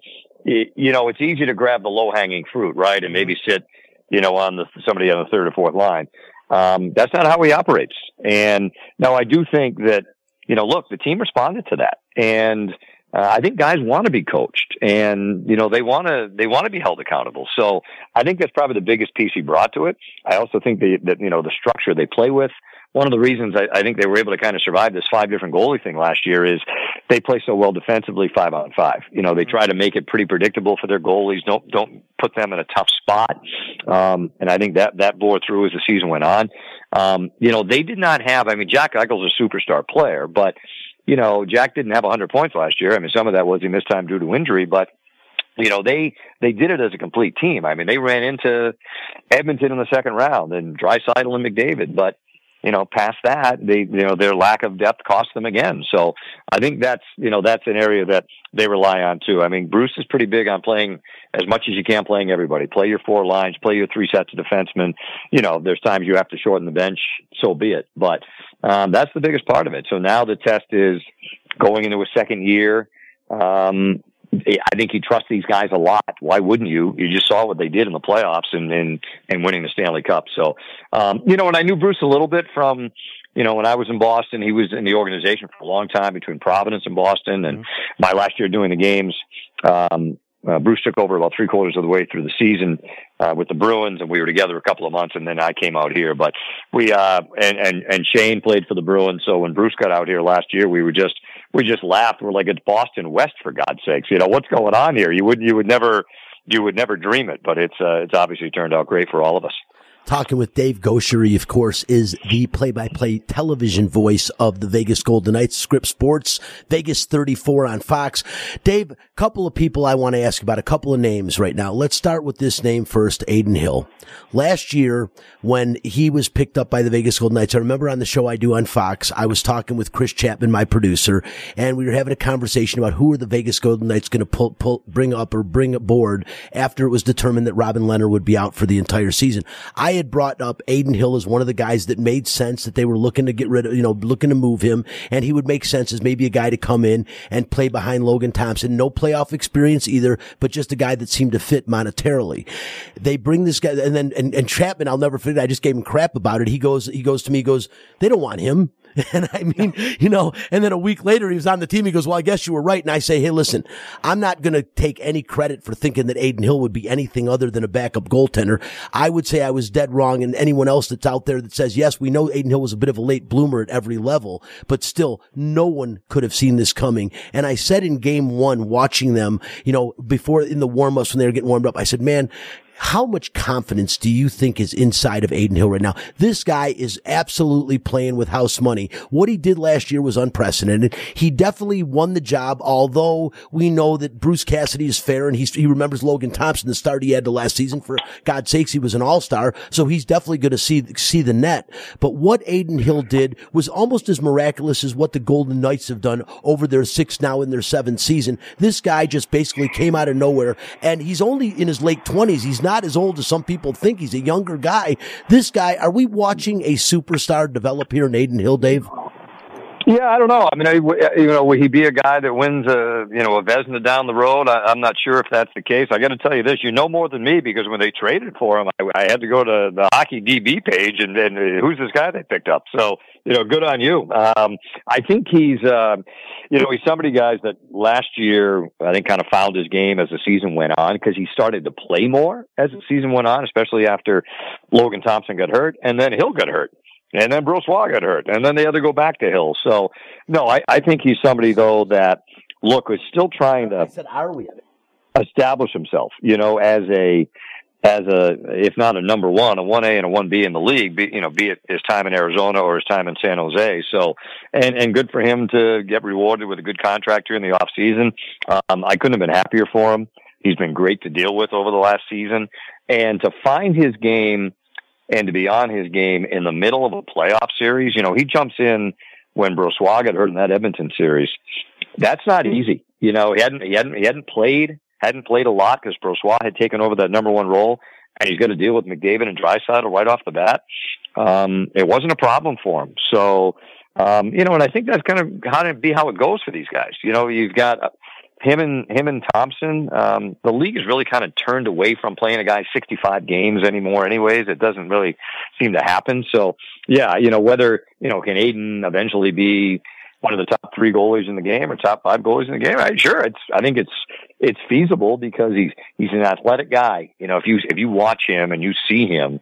you know, it's easy to grab the low hanging fruit, right, and maybe sit, you know, on the somebody on the third or fourth line. Um, that's not how he operates. And now I do think that you know, look, the team responded to that. And uh, I think guys want to be coached and, you know, they want to, they want to be held accountable. So I think that's probably the biggest piece he brought to it. I also think they, that, you know, the structure they play with, one of the reasons I, I, think they were able to kind of survive this five different goalie thing last year is they play so well defensively five on five. You know, they try to make it pretty predictable for their goalies. Don't don't put them in a tough spot. Um, and I think that that bore through as the season went on. Um, you know, they did not have. I mean, Jack Eichel's a superstar player, but you know, Jack didn't have 100 points last year. I mean, some of that was he missed time due to injury, but you know, they they did it as a complete team. I mean, they ran into Edmonton in the second round and Draisaitl and McDavid, but you know, past that, they, you know, their lack of depth cost them again. So I think that's, you know, that's an area that they rely on too. I mean, Bruce is pretty big on playing as much as you can, playing everybody. Play your four lines, play your three sets of defensemen. You know, there's times you have to shorten the bench, so be it. But, um, that's the biggest part of it. So now the test is going into a second year. Um, I think he trusts these guys a lot. Why wouldn't you? You just saw what they did in the playoffs and and, and winning the Stanley Cup. So, um, you know, and I knew Bruce a little bit from, you know, when I was in Boston, he was in the organization for a long time between Providence and Boston. And mm-hmm. my last year doing the games, um, uh, Bruce took over about three quarters of the way through the season uh, with the Bruins, and we were together a couple of months, and then I came out here. But we uh, and and and Shane played for the Bruins, so when Bruce got out here last year, we were just we just laughed. We're like, it's Boston West for God's sakes. You know what's going on here? You would you would never you would never dream it, but it's uh, it's obviously turned out great for all of us. Talking with Dave Goucher, of course, is the play-by-play television voice of the Vegas Golden Knights, Scripps Sports, Vegas 34 on Fox. Dave, a couple of people I want to ask about, a couple of names right now. Let's start with this name first, Adin Hill. Last year, when he was picked up by the Vegas Golden Knights, I remember on the show I do on Fox, I was talking with Chris Chapman, my producer, and we were having a conversation about who are the Vegas Golden Knights going to pull, pull, bring up or bring aboard after it was determined that Robin Lehner would be out for the entire season. I had brought up Adin Hill as one of the guys that made sense that they were looking to get rid of, you know, looking to move him and he would make sense as maybe a guy to come in and play behind Logan Thompson. No playoff experience either, but just a guy that seemed to fit monetarily. They bring this guy and then, and, and Chapman, I'll never forget. I just gave him crap about it. He goes, he goes to me, he goes, they don't want him. And I mean, you know, and then a week later he was on the team. He goes, well, I guess you were right. And I say, Hey, listen, I'm not going to take any credit for thinking that Adin Hill would be anything other than a backup goaltender. I would say I was dead wrong. And anyone else that's out there that says, yes, we know Adin Hill was a bit of a late bloomer at every level, but still no one could have seen this coming. And I said in game one, watching them, you know, before in the warm ups when they were getting warmed up, I said, man, How much confidence do you think is inside of Adin Hill right now? This guy is absolutely playing with house money. What he did last year was unprecedented. He definitely won the job, although we know that Bruce Cassidy is fair and he remembers Logan Thompson, the start he had the last season. For God's sakes, he was an all-star. So he's definitely going to see, see the net. But what Adin Hill did was almost as miraculous as what the Golden Knights have done over their six, now in their seventh season. This guy just basically came out of nowhere and he's only in his late twenties. He's not as old as some people think. He's a younger guy. This guy, are we watching a superstar develop here in Adin Hill, Dave? Yeah, I don't know. I mean, I, you know, will he be a guy that wins a you know a Vezina down the road? I, I'm not sure if that's the case. I got to tell you this: you know more than me because when they traded for him, I, I had to go to the hockey DB page and, and uh, who's this guy they picked up? So you know, good on you. Um, I think he's, uh, you know, he's somebody guys that last year I think kind of found his game as the season went on because he started to play more as the season went on, especially after Logan Thompson got hurt and then Hill got hurt. And then Brossoit got hurt, and then they had to go back to Hill. So, no, I, I think he's somebody though that look is still trying to said, are we? establish himself, you know, as a as a if not a number one, a one A and a one B in the league, be, you know, be it his time in Arizona or his time in San Jose. So, and and good for him to get rewarded with a good contract here in the off season. Um, I couldn't have been happier for him. He's been great to deal with over the last season, and to find his game and to be on his game in the middle of a playoff series. You know, he jumps in when Brossoit got hurt in that Edmonton series. That's not easy. You know, he hadn't he hadn't he hadn't played hadn't played a lot because Brossoit had taken over that number one role, and he's going to deal with McDavid and Draisaitl right off the bat. Um, it wasn't a problem for him. So, um, you know, and I think that's going to how to be how it goes for these guys. You know, you've got him and him and Thompson. Um, the league has really kind of turned away from playing a guy 65 games anymore. Anyways, it doesn't really seem to happen. So, yeah, you know, whether you know can Adin eventually be one of the top three goalies in the game or top five goalies in the game. I, sure, it's I think it's it's feasible because he's he's an athletic guy. You know, if you if you watch him and you see him,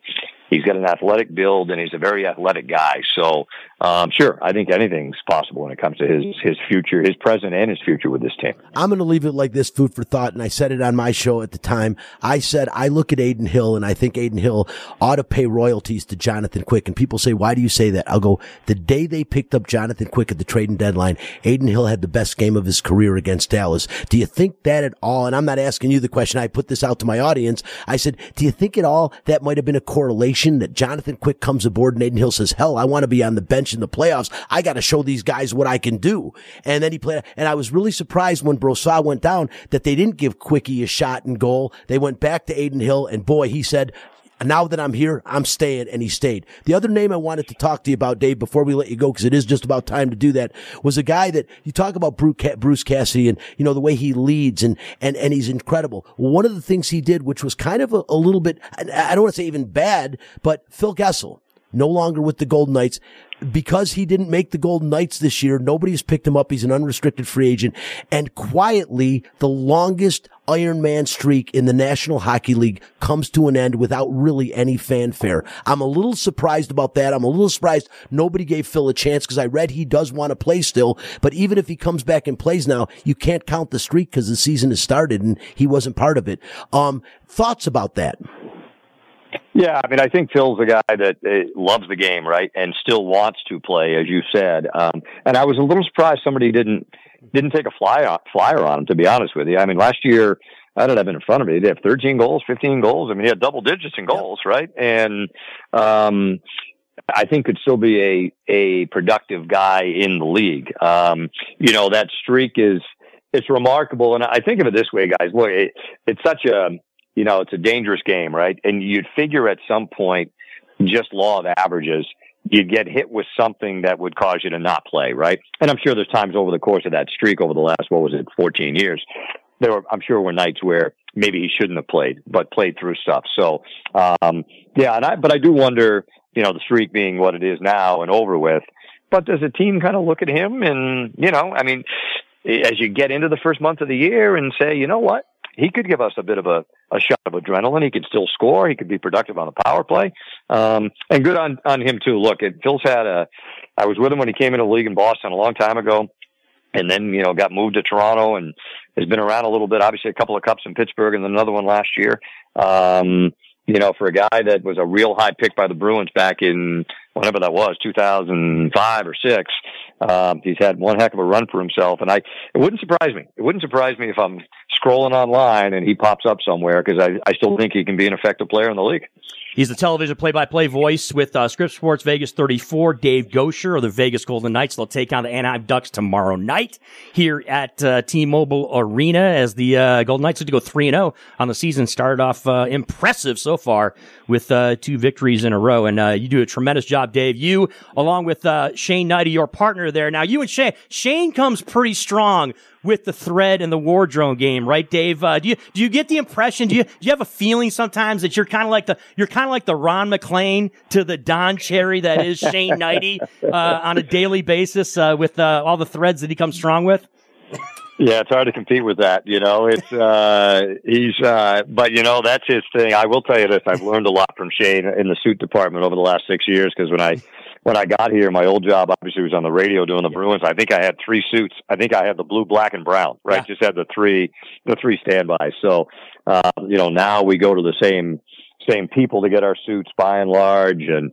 he's got an athletic build and he's a very athletic guy. So, um, sure, I think anything's possible when it comes to his his future, his present and his future with this team. I'm going to leave it like this food for thought. And I said it on my show at the time. I said, I look at Adin Hill and I think Adin Hill ought to pay royalties to Jonathan Quick. And people say, why do you say that? I'll go, the day they picked up Jonathan Quick at the trading deadline, Adin Hill had the best game of his career against Dallas. Do you think that at all? And I'm not asking you the question. I put this out to my audience. I said, do you think at all that might have been a correlation that Jonathan Quick comes aboard and Adin Hill says, hell, I want to be on the bench in the playoffs. I got to show these guys what I can do. And then he played, and I was really surprised when Brossoit went down that they didn't give Quickie a shot and goal. They went back to Adin Hill and boy, he said, now that I'm here, I'm staying, and he stayed. The other name I wanted to talk to you about, Dave, before we let you go, because it is just about time to do that, was a guy that you talk about Bruce Cassidy and, you know, the way he leads and, and, and he's incredible. One of the things he did, which was kind of a, a little bit, I don't want to say even bad, but Phil Kessel, no longer with the Golden Knights. Because he didn't make the Golden Knights this year, nobody's picked him up. He's an unrestricted free agent. And quietly, the longest Iron Man streak in the National Hockey League comes to an end without really any fanfare. I'm a little surprised about that. I'm a little surprised nobody gave Phil a chance because I read he does want to play still. But even if he comes back and plays now, you can't count the streak because the season has started and he wasn't part of it. Um, thoughts about that? Yeah, I mean, I think Phil's a guy that uh, loves the game, right, and still wants to play, as you said. Um, and I was a little surprised somebody didn't didn't take a fly on, flyer on him. To be honest with you, I mean, last year I don't have it in front of me. They have 13 goals, 15 goals. I mean, he had double digits in goals, right? And um, I think could still be a a productive guy in the league. Um, you know, that streak is it's remarkable, and I think of it this way, guys. Look, it, it's such a you know, it's a dangerous game, right? And you'd figure at some point, just law of averages, you'd get hit with something that would cause you to not play, right? And I'm sure there's times over the course of that streak over the last, what was it, 14 years, there were, I'm sure were nights where maybe he shouldn't have played, but played through stuff. So, um, yeah, and I, but I do wonder, you know, the streak being what it is now and over with, but does a team kind of look at him and, you know, I mean, as you get into the first month of the year and say, you know what, he could give us a bit of a, a shot of adrenaline. He could still score. He could be productive on the power play. Um, and good on, on him too. Look, it, Phil's had a, I was with him when he came into the league in Boston a long time ago and then, you know, got moved to Toronto and has been around a little bit, obviously a couple of cups in Pittsburgh and then another one last year. Um, you know, for a guy that was a real high pick by the Bruins back in whenever that was, 2005 or six, um, he's had one heck of a run for himself. And I, it wouldn't surprise me. It wouldn't surprise me if I'm scrolling online and he pops up somewhere because I, I still think he can be an effective player in the league. He's the television play-by-play voice with uh, Scripps Sports Vegas 34. Dave Goucher of the Vegas Golden Knights. They'll take on the Anaheim Ducks tomorrow night here at uh, T-Mobile Arena as the uh, Golden Knights to go three and zero on the season. Started off uh, impressive so far with uh, two victories in a row, and uh, you do a tremendous job, Dave. You along with Shane Hnidy, your partner there. Now you and Shane. Shane comes pretty strong with the thread and the wardrobe game, right, Dave? Uh, do you do you get the impression? Do you do you have a feeling sometimes that you're kind of like the you're kind of like the Ron MacLean to the Don Cherry that is Shane Hnidy uh, on a daily basis uh, with uh, all the threads that he comes strong with? Yeah, it's hard to compete with that. You know, it's uh he's uh but you know that's his thing. I will tell you this: I've learned a lot from Shane in the suit department over the last six years because when I when I got here, my old job obviously was on the radio doing the Bruins. I think I had three suits. I think I had the blue, black, and brown. Right, yeah. just had the three the three standbys. So, uh, you know, now we go to the same same people to get our suits by and large, and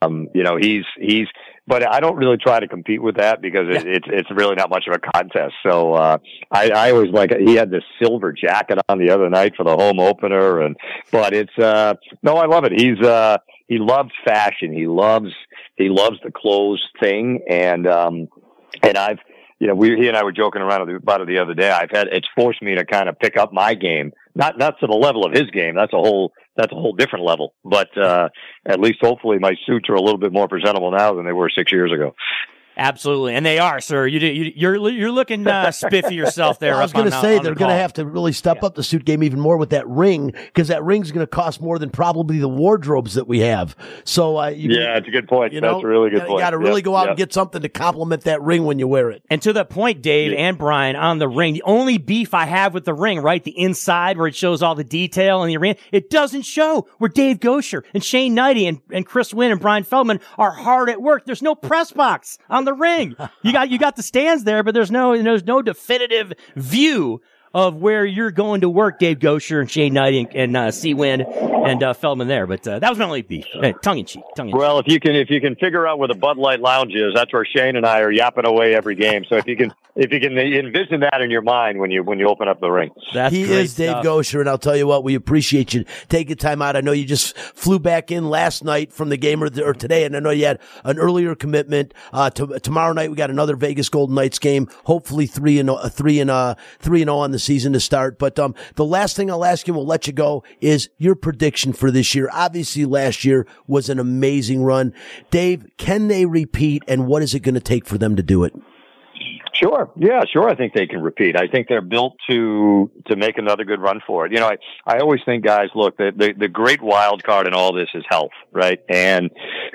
um, you know, he's he's. But I don't really try to compete with that because it, it's it's really not much of a contest. So uh, I, I always like he had this silver jacket on the other night for the home opener, and but it's uh, no, I love it. He's uh, he loves fashion. He loves he loves the clothes thing, and um, and I've you know we he and I were joking around about it the other day. I've had it's forced me to kind of pick up my game, not not to the level of his game. That's a whole that's a whole different level. But uh, at least hopefully my suits are a little bit more presentable now than they were six years ago. Absolutely, and they are, sir. You, you you're you're looking uh, spiffy yourself there. I was going to say they're going to have to really step yeah. up the suit game even more with that ring because that ring's going to cost more than probably the wardrobes that we have. So uh, you, yeah, it's a good point. You know, a really good you point. You got to really yep, go out yep. and get something to complement that ring when you wear it. And to that point, Dave yeah. and Bryan on the ring, the only beef I have with the ring, right, the inside where it shows all the detail and the arena, it doesn't show where Dave Goucher and Shane Hnidy and, and Chris Winn and Bryan Feldman are hard at work. There's no press box on the ring. You got you got the stands there, but there's no there's no definitive view of where you're going to work, Dave Goucher and Shane Knight and, and uh, Seawind and uh, Feldman there. But uh, that was my only beef. Hey, tongue in cheek. Tongue in well, if you can if you can figure out where the Bud Light Lounge is, that's where Shane and I are yapping away every game. So if you can if you can envision that in your mind when you when you open up the ring. That's he is Dave stuff. Goucher, and I'll tell you what, we appreciate you taking time out. I know you just flew back in last night from the game or, or today, and I know you had an earlier commitment. Uh, to, tomorrow night we got another Vegas Golden Knights game. Hopefully three and uh, three and uh three and zero oh on the season to start. But um, the last thing I'll ask you, we'll let you go, is your prediction for this year. Obviously, last year was an amazing run. Dave, can they repeat, and what is it going to take for them to do it? Sure. Yeah, sure. I think they can repeat. I think they're built to to make another good run for it. You know, I I always think, guys, look, the the, the great wild card in all this is health, right? And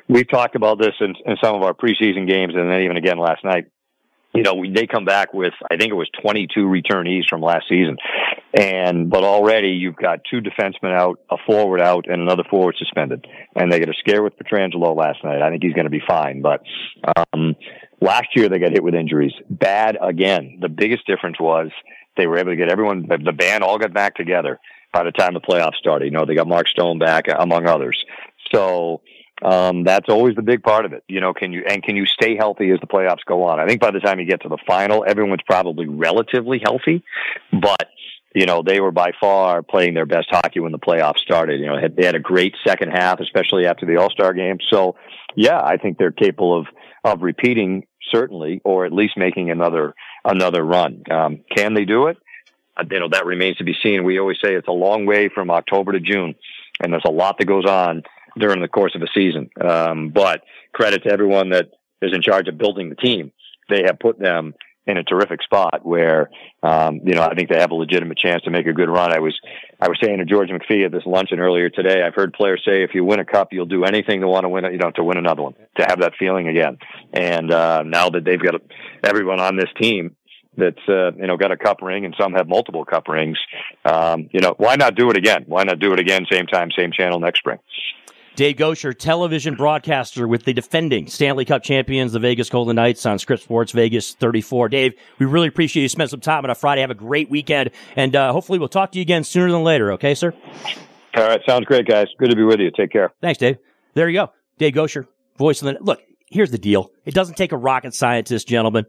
we've talked about this in, in some of our preseason games, and then even again last night. You know, they come back with I think it was 22 returnees from last season, and but already you've got two defensemen out, a forward out, and another forward suspended, and they get a scare with Pietrangelo last night. I think he's going to be fine, but um, Last year they got hit with injuries. Bad again. The biggest difference was they were able to get everyone, the band all got back together by the time the playoffs started. You know, they got Mark Stone back among others. So, um, that's always the big part of it. You know, can you, and can you stay healthy as the playoffs go on? I think by the time you get to the final, everyone's probably relatively healthy, but you know, they were by far playing their best hockey when the playoffs started. You know, they had a great second half, especially after the All Star game. So, yeah, I think they're capable of of repeating certainly, or at least making another another run. Um, can they do it? Uh, you know, that remains to be seen. We always say it's a long way from October to June, and there's a lot that goes on during the course of a season. Um, but credit to everyone that is in charge of building the team. They have put them in a terrific spot where, um, you know, I think they have a legitimate chance to make a good run. I was, I was saying to George McPhee at this luncheon earlier today, I've heard players say if you win a cup, you'll do anything to want to win it, you know, to win another one, to have that feeling again. And, uh, now that they've got everyone on this team, that's uh, you know got a cup ring and some have multiple cup rings. Um, you know, why not do it again? Why not do it again, same time, same channel next spring? Dave Goucher, television broadcaster with the defending Stanley Cup champions, the Vegas Golden Knights on Scripps Sports Vegas 34. Dave, we really appreciate you spending some time on a Friday. Have a great weekend, and uh, hopefully we'll talk to you again sooner than later. Okay, sir? All right, sounds great, guys. Good to be with you. Take care. Thanks, Dave. There you go. Dave Goucher, voice of the. Look, here's the deal. It doesn't take a rocket scientist, gentlemen,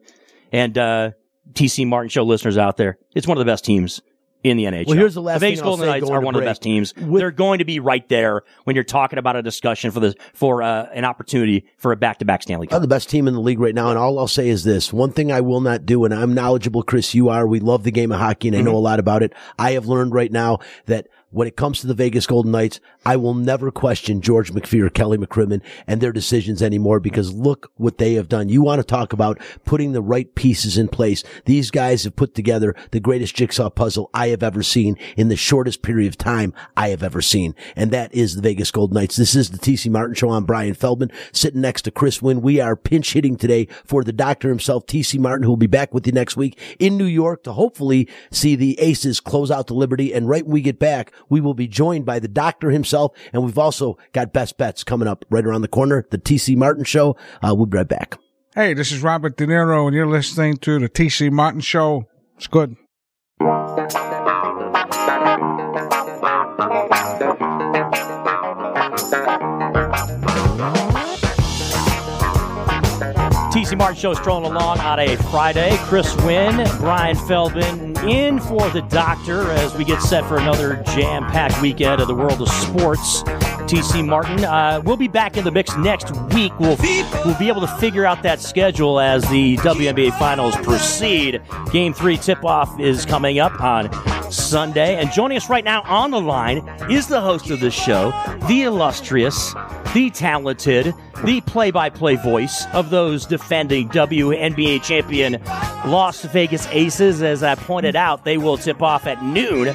and uh, TC Martin Show listeners out there. It's one of the best teams in the NHL. Well, here's the last Vegas thing I'll Golden Knights are to one of the best teams. With- They're going to be right there when you're talking about a discussion for the for uh, an opportunity for a back-to-back Stanley Are Cup. the best team in the league right now, and all I'll say is this: one thing I will not do, and I'm knowledgeable, Chris. You are. We love the game of hockey, and I Mm-hmm. know a lot about it. I have learned right now that when it comes to the Vegas Golden Knights, I will never question George McPhee or Kelly McCrimmon and their decisions anymore because look what they have done. You want to talk about putting the right pieces in place. These guys have put together the greatest jigsaw puzzle I have ever seen in the shortest period of time I have ever seen. And that is the Vegas Golden Knights. This is the TC Martin Show. I'm Bryan Feldman sitting next to Chris Winn. We are pinch hitting today for the doctor himself, TC Martin, who will be back with you next week in New York to hopefully see the Aces close out the Liberty. And right when we get back, we will be joined by the doctor himself. And we've also got best bets coming up right around the corner. The TC Martin Show. Uh, we'll be right back. Hey, this is Robert De Niro, and you're listening to the TC Martin Show. It's good. TC Martin Show strolling along on a Friday. Chris Winn, Bryan Feldman in for the doctor as we get set for another jam packed weekend of the world of sports. TC Martin, uh, we'll be back in the mix next week. We'll, we'll be able to figure out that schedule as the WNBA finals proceed. Game three tip off is coming up on Sunday. And joining us right now on the line is the host of this show, the illustrious, the talented, the play by play voice of those defending WNBA champion Las Vegas Aces. As I pointed out, they will tip off at noon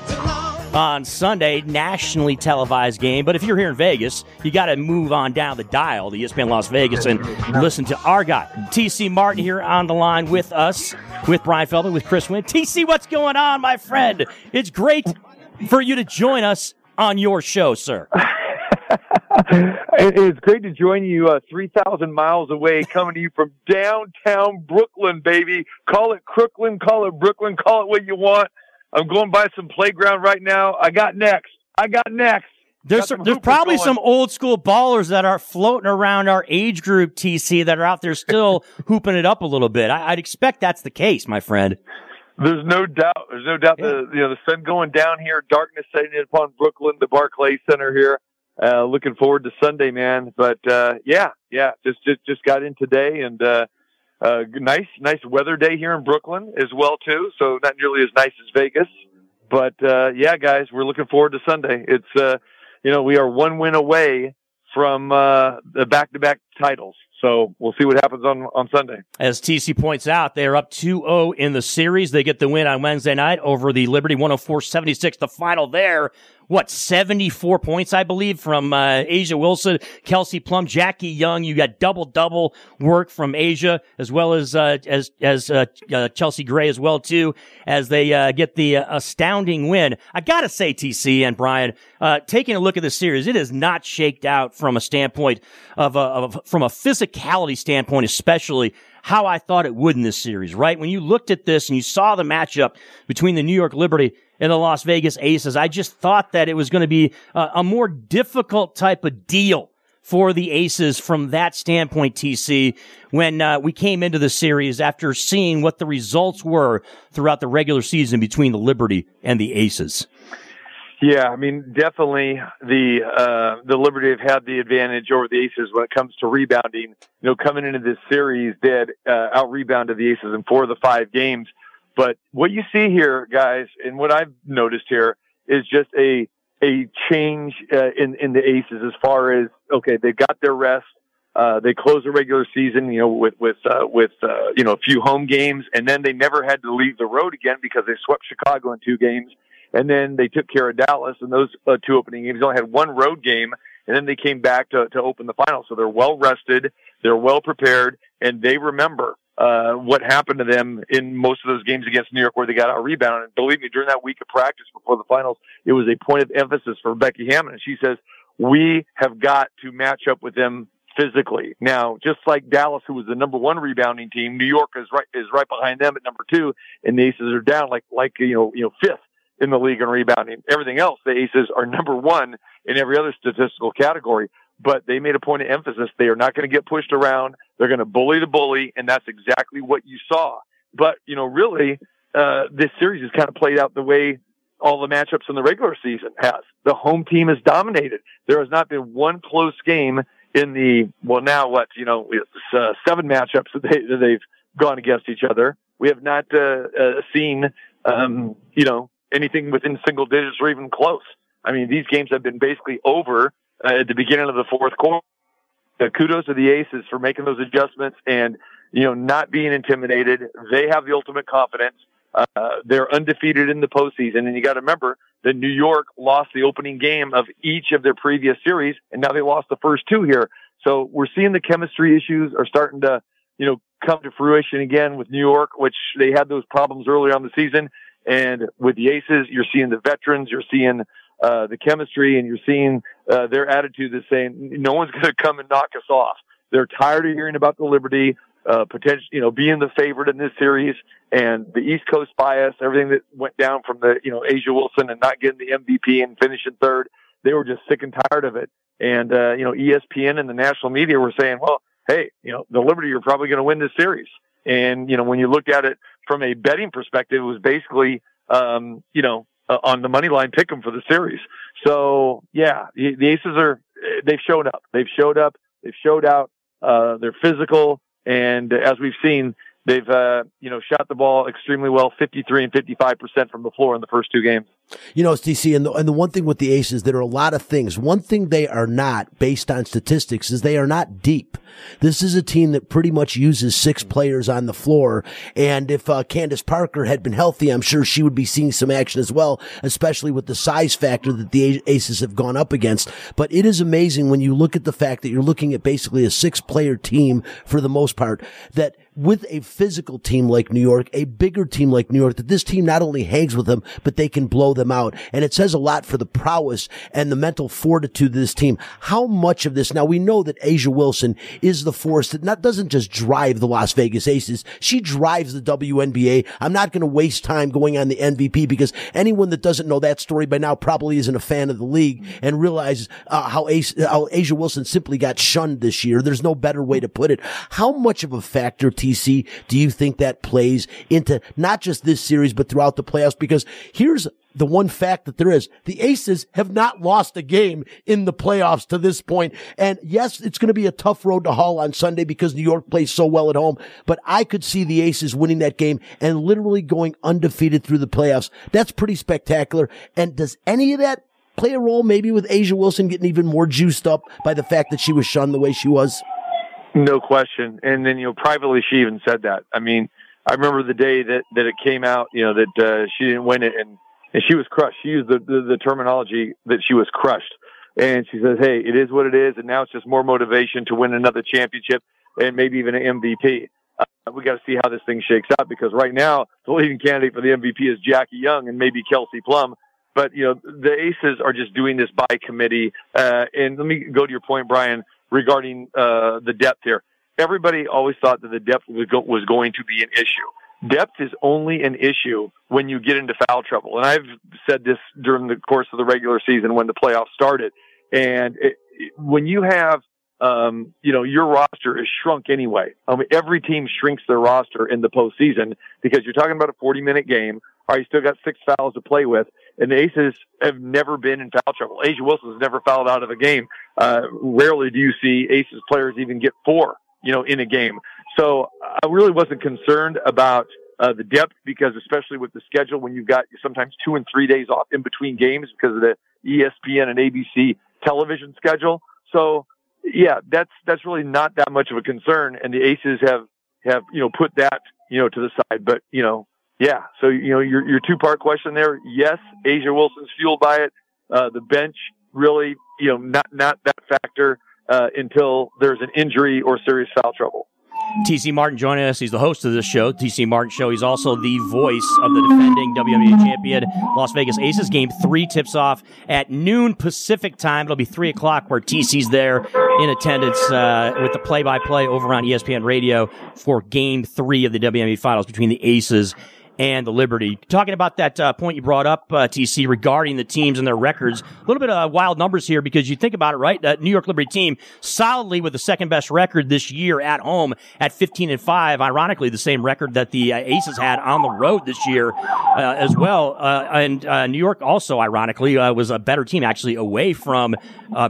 on Sunday, nationally televised game. But if you're here in Vegas, you got to move on down the dial, E ESPN Las Vegas, and listen to our guy, TC Martin, here on the line with us, with Bryan Feldman, with Chris Winn. TC, what's going on, my friend? It's great for you to join us on your show, sir. It is great to join you uh, 3,000 miles away, coming to you from downtown Brooklyn, baby. Call it Crooklyn, call it Brooklyn, call it what you want. I'm going by some playground right now. I got next. I got next. There's some there's probably going. some old school ballers that are floating around our age group, TC, that are out there still hooping it up a little bit. I, I'd expect that's the case, my friend. There's no doubt. There's no doubt the you know the sun going down here, darkness setting in upon Brooklyn, the Barclay Center here. Uh, looking forward to Sunday, man. But uh, yeah, yeah, just just just got in today, and uh, uh, nice nice weather day here in Brooklyn as well too. So not nearly as nice as Vegas, but uh, yeah, guys, we're looking forward to Sunday. It's uh, you know we are one win away from uh, the back to back titles. So we'll see what happens on on Sunday. As TC points out, they are up 2-0 in the series. They get the win on Wednesday night over the Liberty 104-76. The final there, what, 74 points, I believe, from uh, A'ja Wilson, Kelsey Plum, Jackie Young. You got double-double work from A'ja, as well as uh, as as uh, uh, Chelsea Gray as well, too, as they uh, get the uh, astounding win. I got to say, TC and Bryan, taking a look at the series, it is not shaked out from a standpoint of, a, of from a physicality standpoint, especially how I thought it would in this series, right? When you looked at this and you saw the matchup between the New York Liberty and the Las Vegas Aces, I just thought that it was going to be a, a more difficult type of deal for the Aces from that standpoint, TC, when uh, we came into the series after seeing what the results were throughout the regular season between the Liberty and the Aces. Yeah, I mean, definitely the uh, the Liberty have had the advantage over the Aces when it comes to rebounding. You know, coming into this series, they had uh, out rebounded the Aces in four of the five games. But what you see here, guys, and what I've noticed here is just a a change uh, in in the Aces as far as okay, they got their rest. Uh, they closed the regular season, you know, with with uh, with uh, you know a few home games, and then they never had to leave the road again because they swept Chicago in two games, and then they took care of Dallas in those uh, two opening games. They only had one road game, and then they came back to to open the final. So they're well rested, they're well prepared, and they remember uh, what happened to them in most of those games against New York where they got out rebound. And believe me, during that week of practice before the finals, it was a point of emphasis for Becky Hammon. And she says, we have got to match up with them physically. Now, just like Dallas, who was the number one rebounding team, New York is right, is right behind them at number two, and the Aces are down like, like, you know, you know, fifth in the league in rebounding. Everything else, the Aces are number one in every other statistical category. But they made a point of emphasis. They are not going to get pushed around. They're going to bully the bully. And that's exactly what you saw. But, you know, really, uh, this series has kind of played out the way all the matchups in the regular season has. The home team has dominated. There has not been one close game in the, well, now what, you know, it's, uh, seven matchups that, they, that they've gone against each other. We have not, uh, uh, seen, um, you know, anything within single digits or even close. I mean, these games have been basically over uh, at the beginning of the fourth quarter. Uh, kudos to the Aces for making those adjustments and, you know, not being intimidated. They have the ultimate confidence. Uh, they're undefeated in the postseason. And you got to remember that New York lost the opening game of each of their previous series, and now they lost the first two here. So we're seeing the chemistry issues are starting to, you know, come to fruition again with New York, which they had those problems earlier on the season. And with the Aces, you're seeing the veterans, you're seeing uh, the chemistry, and you're seeing uh, their attitude that's saying no one's going to come and knock us off. They're tired of hearing about the Liberty uh, potential, you know, being the favorite in this series and the East Coast bias, everything that went down from the, you know, A'ja Wilson and not getting the MVP and finishing third. They were just sick and tired of it. And, uh, you know, ESPN and the national media were saying, well, hey, you know, the Liberty are probably going to win this series. And, you know, when you look at it from a betting perspective, it was basically, um, you know, uh, on the money line pick them for the series. So yeah, the, the Aces are, they've showed up. They've showed up. They've showed out. Uh, they're physical. And as we've seen, they've, uh, you know, shot the ball extremely well, 53 and 55% from the floor in the first two games. You know, TC, and the, and the one thing with the Aces, there are a lot of things. One thing they are not, based on statistics, is they are not deep. This is a team that pretty much uses six players on the floor. And if uh, Candace Parker had been healthy, I'm sure she would be seeing some action as well, especially with the size factor that the Aces have gone up against. But it is amazing when you look at the fact that you're looking at basically a six player team for the most part, that with a physical team like New York, a bigger team like New York, that this team not only hangs with them, but they can blow them out. And it says a lot for the prowess and the mental fortitude of this team. How much of this, now we know that A'ja Wilson is the force that not, doesn't just drive the Las Vegas Aces. She drives the WNBA. I'm not going to waste time going on the MVP because anyone that doesn't know that story by now probably isn't a fan of the league and realizes uh, how, Ace, how A'ja Wilson simply got shunned this year. There's no better way to put it. How much of a factor, TC, do you think that plays into not just this series, but throughout the playoffs? Because here's the one fact that there is. The Aces have not lost a game in the playoffs to this point. And yes, it's going to be a tough road to haul on Sunday because New York plays so well at home, but I could see the Aces winning that game and literally going undefeated through the playoffs. That's pretty spectacular. And does any of that play a role maybe with A'ja Wilson getting even more juiced up by the fact that she was shunned the way she was? No question. And then, you know, privately, she even said that. I mean, I remember the day that, that it came out, you know, that, uh, she didn't win it and, and she was crushed. She used the, the, the terminology that she was crushed. And she says, Hey, it is what it is. And now it's just more motivation to win another championship and maybe even an MVP. Uh, we got to see how this thing shakes out because right now the leading candidate for the MVP is Jackie Young and maybe Kelsey Plum. But you know the Aces are just doing this by committee. Uh, and let me go to your point, Bryan, regarding uh, the depth here. Everybody always thought that the depth was, go- was going to be an issue. Depth is only an issue when you get into foul trouble. And I've said this during the course of the regular season when the playoffs started. And it, when you have um, you know, your roster is shrunk anyway. I mean, every team shrinks their roster in the postseason because you're talking about a 40 minute game. All right, you still got six fouls to play with. And the Aces have never been in foul trouble. Wilson has never fouled out of a game. Uh, rarely do you see Aces players even get four, you know, in a game. So I really wasn't concerned about uh, the depth because especially with the schedule when you've got sometimes two and three days off in between games because of the ESPN and ABC television schedule. So yeah, that's that's really not that much of a concern, and the Aces have have you know put that you know to the side. But you know, yeah. So you know your your two part question there. Yes, A'ja Wilson's fueled by it. Uh, the bench really you know not not that factor uh, until there's an injury or serious foul trouble. TC Martin joining us. He's the host of this show, TC Martin Show. He's also the voice of the defending WNBA champion Las Vegas Aces. Game three tips off at noon Pacific time. It'll be three o'clock where TC's there in attendance uh, with the play-by-play over on ESPN Radio for Game three of the WNBA Finals between the Aces and the Liberty. Talking about that uh, point you brought up, uh, TC, regarding the teams and their records. A little bit of wild numbers here because you think about it, right? That New York Liberty team solidly with the second best record this year at home at 15 and 5. Ironically, the same record that the uh, Aces had on the road this year uh, as well. Uh, and uh, New York also, ironically, was a better team actually away from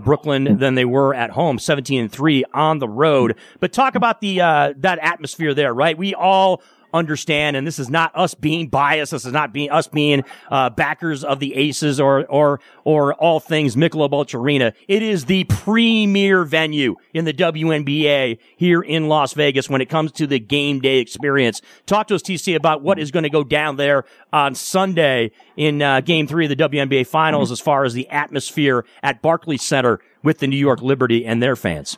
Brooklyn than they were at home, 17 and 3 on the road. But talk about the that atmosphere there, right? We all understand, and this is not us being biased. This is not being us being uh, backers of the Aces or or or all things Michelob Ultra Arena. It is the premier venue in the WNBA here in Las Vegas when it comes to the game day experience. Talk to us, TC, about what is going to go down there on Sunday in uh, Game Three of the WNBA Finals, as far as the atmosphere at Barclays Center with the New York Liberty and their fans.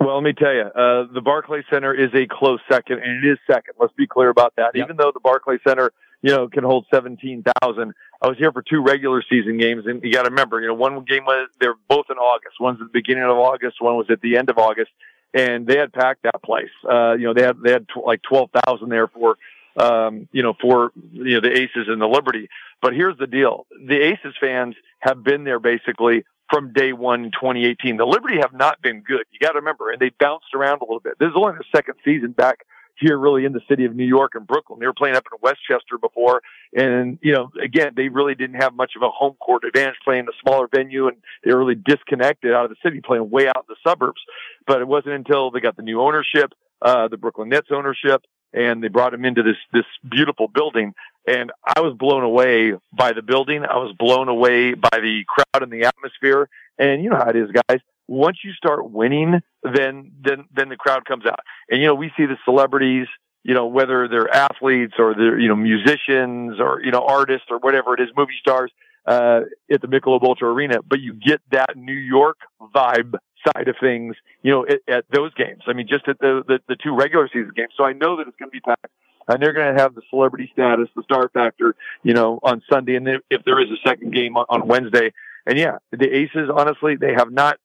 Well, let me tell you, uh, the Barclays Center is a close second, and it is second. Let's be clear about that. Yep. Even though the Barclays Center, you know, can hold 17,000, I was here for two regular season games, and you got to remember, you know, one game was, they're both in August. One's at the beginning of August, one was at the end of August, and they had packed that place. Uh, you know, they had, they had tw- like 12,000 there for, um, you know, for, you know, the Aces and the Liberty. But here's the deal. The Aces fans have been there basically from day one in 2018. The Liberty have not been good. You got to remember, and they bounced around a little bit. This is only their second season back here really in the city of New York and Brooklyn. They were playing up in Westchester before. And, you know, again, they really didn't have much of a home court advantage playing a smaller venue and they were really disconnected out of the city playing way out in the suburbs. But it wasn't until they got the new ownership, uh, the Brooklyn Nets ownership and they brought him into this, this beautiful building. And I was blown away by the building. I was blown away by the crowd and the atmosphere. And you know how it is, guys. Once you start winning, then, then, then the crowd comes out. And, you know, we see the celebrities, you know, whether they're athletes or they're, you know, musicians or, you know, artists or whatever it is, movie stars, uh, at the Michelob Ultra Arena, but you get that New York vibe side of things, you know, at, at those games. I mean, just at the, the, the two regular season games. So I know that it's going to be packed and they're going to have the celebrity status, the star factor, you know, on Sunday. And if there is a second game on, on Wednesday, and yeah, the Aces, honestly, they have not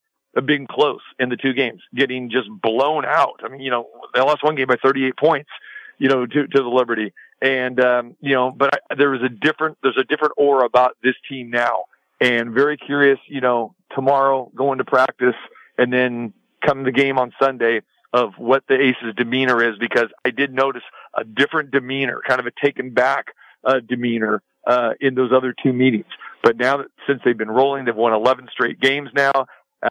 been close in the two games, getting just blown out. I mean, you know, they lost one game by 38 points, you know, to, to the Liberty. And, um, you know, but I, there is a different, there's a different aura about this team now and very curious, you know, tomorrow going to practice and then come the game on Sunday of what the Aces demeanor is because I did notice a different demeanor, kind of a taken back uh, demeanor uh, in those other two meetings. But now that since they've been rolling, they've won 11 straight games now.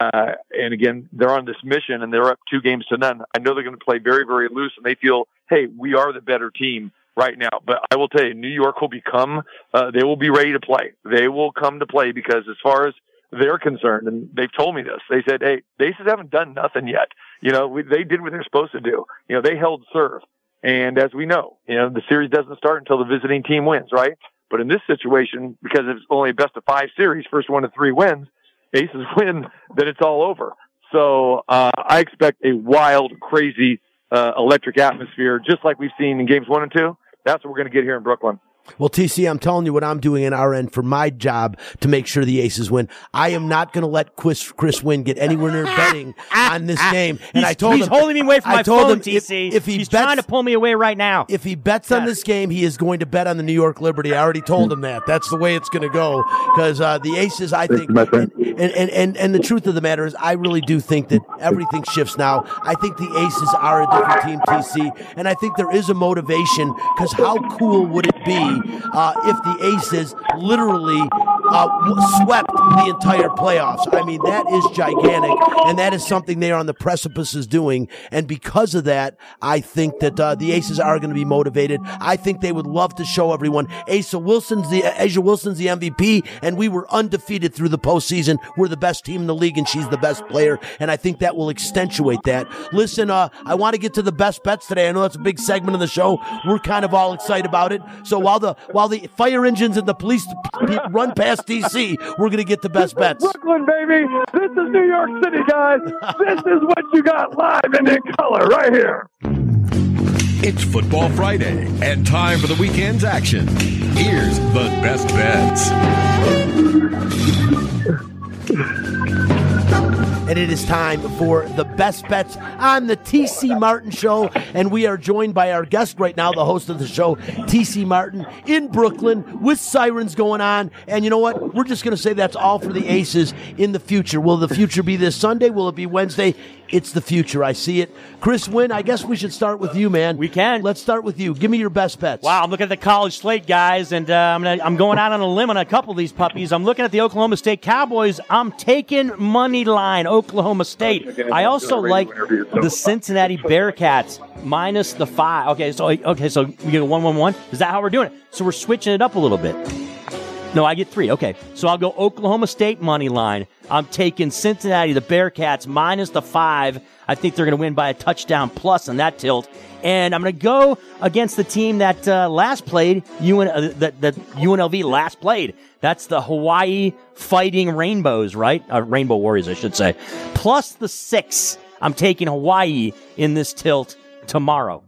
Uh, and again, they're on this mission and they're up two games to none. I know they're going to play very, very loose and they feel, hey, we are the better team right now. But I will tell you, New York will become, uh, they will be ready to play. They will come to play because as far as they're concerned, and they've told me this. They said, "Hey, the Aces haven't done nothing yet. You know, we, they did what they're supposed to do. You know, they held serve, and as we know, you know, the series doesn't start until the visiting team wins, right? But in this situation, because it's only a best of five series, first one to three wins, Aces win, then it's all over. So uh, I expect a wild, crazy, uh, electric atmosphere, just like we've seen in games one and two. That's what we're going to get here in Brooklyn. Well, TC, I'm telling you what I'm doing in our end for my job to make sure the Aces win. I am not going to let Chris, Chris Winn get anywhere near betting on this game. And he's, I told him, he's him, holding me away from I my told phone, him TC. If, if he he's bets, trying to pull me away right now. If he bets on this game, he is going to bet on the New York Liberty. I already told him that. That's the way it's going to go because uh, the Aces, I think, and, and, and, and the truth of the matter is, I really do think that everything shifts now. I think the Aces are a different team, TC, and I think there is a motivation because how cool would it be uh, if the Aces literally uh, swept the entire playoffs. I mean, that is gigantic, and that is something they are on the precipice of doing. And because of that, I think that uh, the Aces are going to be motivated. I think they would love to show everyone Asa Wilson's the A'ja Wilson's the MVP, and we were undefeated through the postseason. We're the best team in the league, and she's the best player. And I think that will accentuate that. Listen, uh, I want to get to the best bets today. I know that's a big segment of the show. We're kind of all excited about it. So while the while the fire engines and the police run past TC, we're going to get the best bets. Brooklyn, baby. This is New York City, guys. this is what you got live and in color right here. It's Football Friday and time for the weekend's action. Here's the best bets. And it is time for the best bets on the TC Martin Show. And we are joined by our guest right now, the host of the show, TC Martin, in Brooklyn with sirens going on. And you know what? We're just going to say that's all for the Aces in the future. Will the future be this Sunday? Will it be Wednesday? It's the future. I see it. Chris Winn, I guess we should start with you, man. We can. Let's start with you. Give me your best bets. Wow, I'm looking at the college slate, guys, and uh, I'm, gonna, I'm going out on a limb on a couple of these puppies. I'm looking at the Oklahoma State Cowboys. I'm taking money line Oklahoma State. I also like the Cincinnati Bearcats minus the five. Okay, so okay, so we get a one one one. Is that how we're doing it? So we're switching it up a little bit. No, I get three. Okay. So I'll go Oklahoma State money line. I'm taking Cincinnati, the Bearcats, minus the five. I think they're going to win by a touchdown plus on that tilt. And I'm going to go against the team that uh, last played, UN, uh, that, that UNLV last played. That's the Hawaii Fighting Rainbows, right? Uh, Rainbow Warriors, I should say. Plus the six. I'm taking Hawaii in this tilt tomorrow.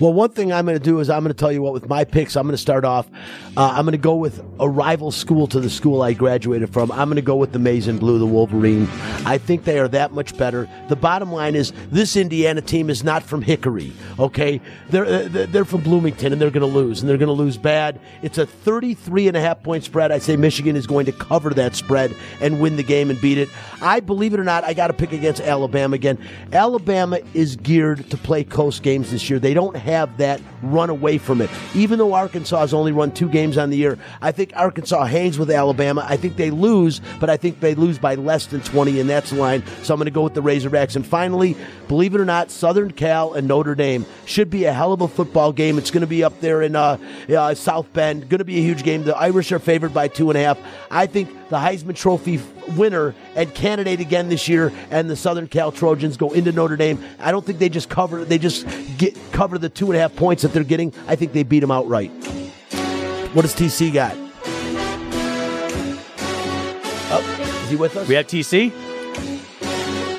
Well, one thing I'm going to do is I'm going to tell you what with my picks. I'm going to start off. Uh, I'm going to go with a rival school to the school I graduated from. I'm going to go with the and Blue, the Wolverine. I think they are that much better. The bottom line is this Indiana team is not from Hickory. Okay, they're uh, they're from Bloomington and they're going to lose and they're going to lose bad. It's a 33 and a half point spread. I say Michigan is going to cover that spread and win the game and beat it. I believe it or not, I got to pick against Alabama again. Alabama is geared to play coast games this year. They don't have that run away from it. Even though Arkansas has only run two games on the year, I think Arkansas hangs with Alabama. I think they lose, but I think they lose by less than 20, and that's the line. So I'm going to go with the Razorbacks. And finally, believe it or not, Southern Cal and Notre Dame should be a hell of a football game. It's going to be up there in uh, uh, South Bend. Going to be a huge game. The Irish are favored by two and a half. I think the Heisman Trophy winner and candidate again this year, and the Southern Cal Trojans go into Notre Dame. I don't think they just cover. They just get cover the two and a half points that they're getting. I think they beat them outright. What does TC got? Oh, is he with us? We have TC.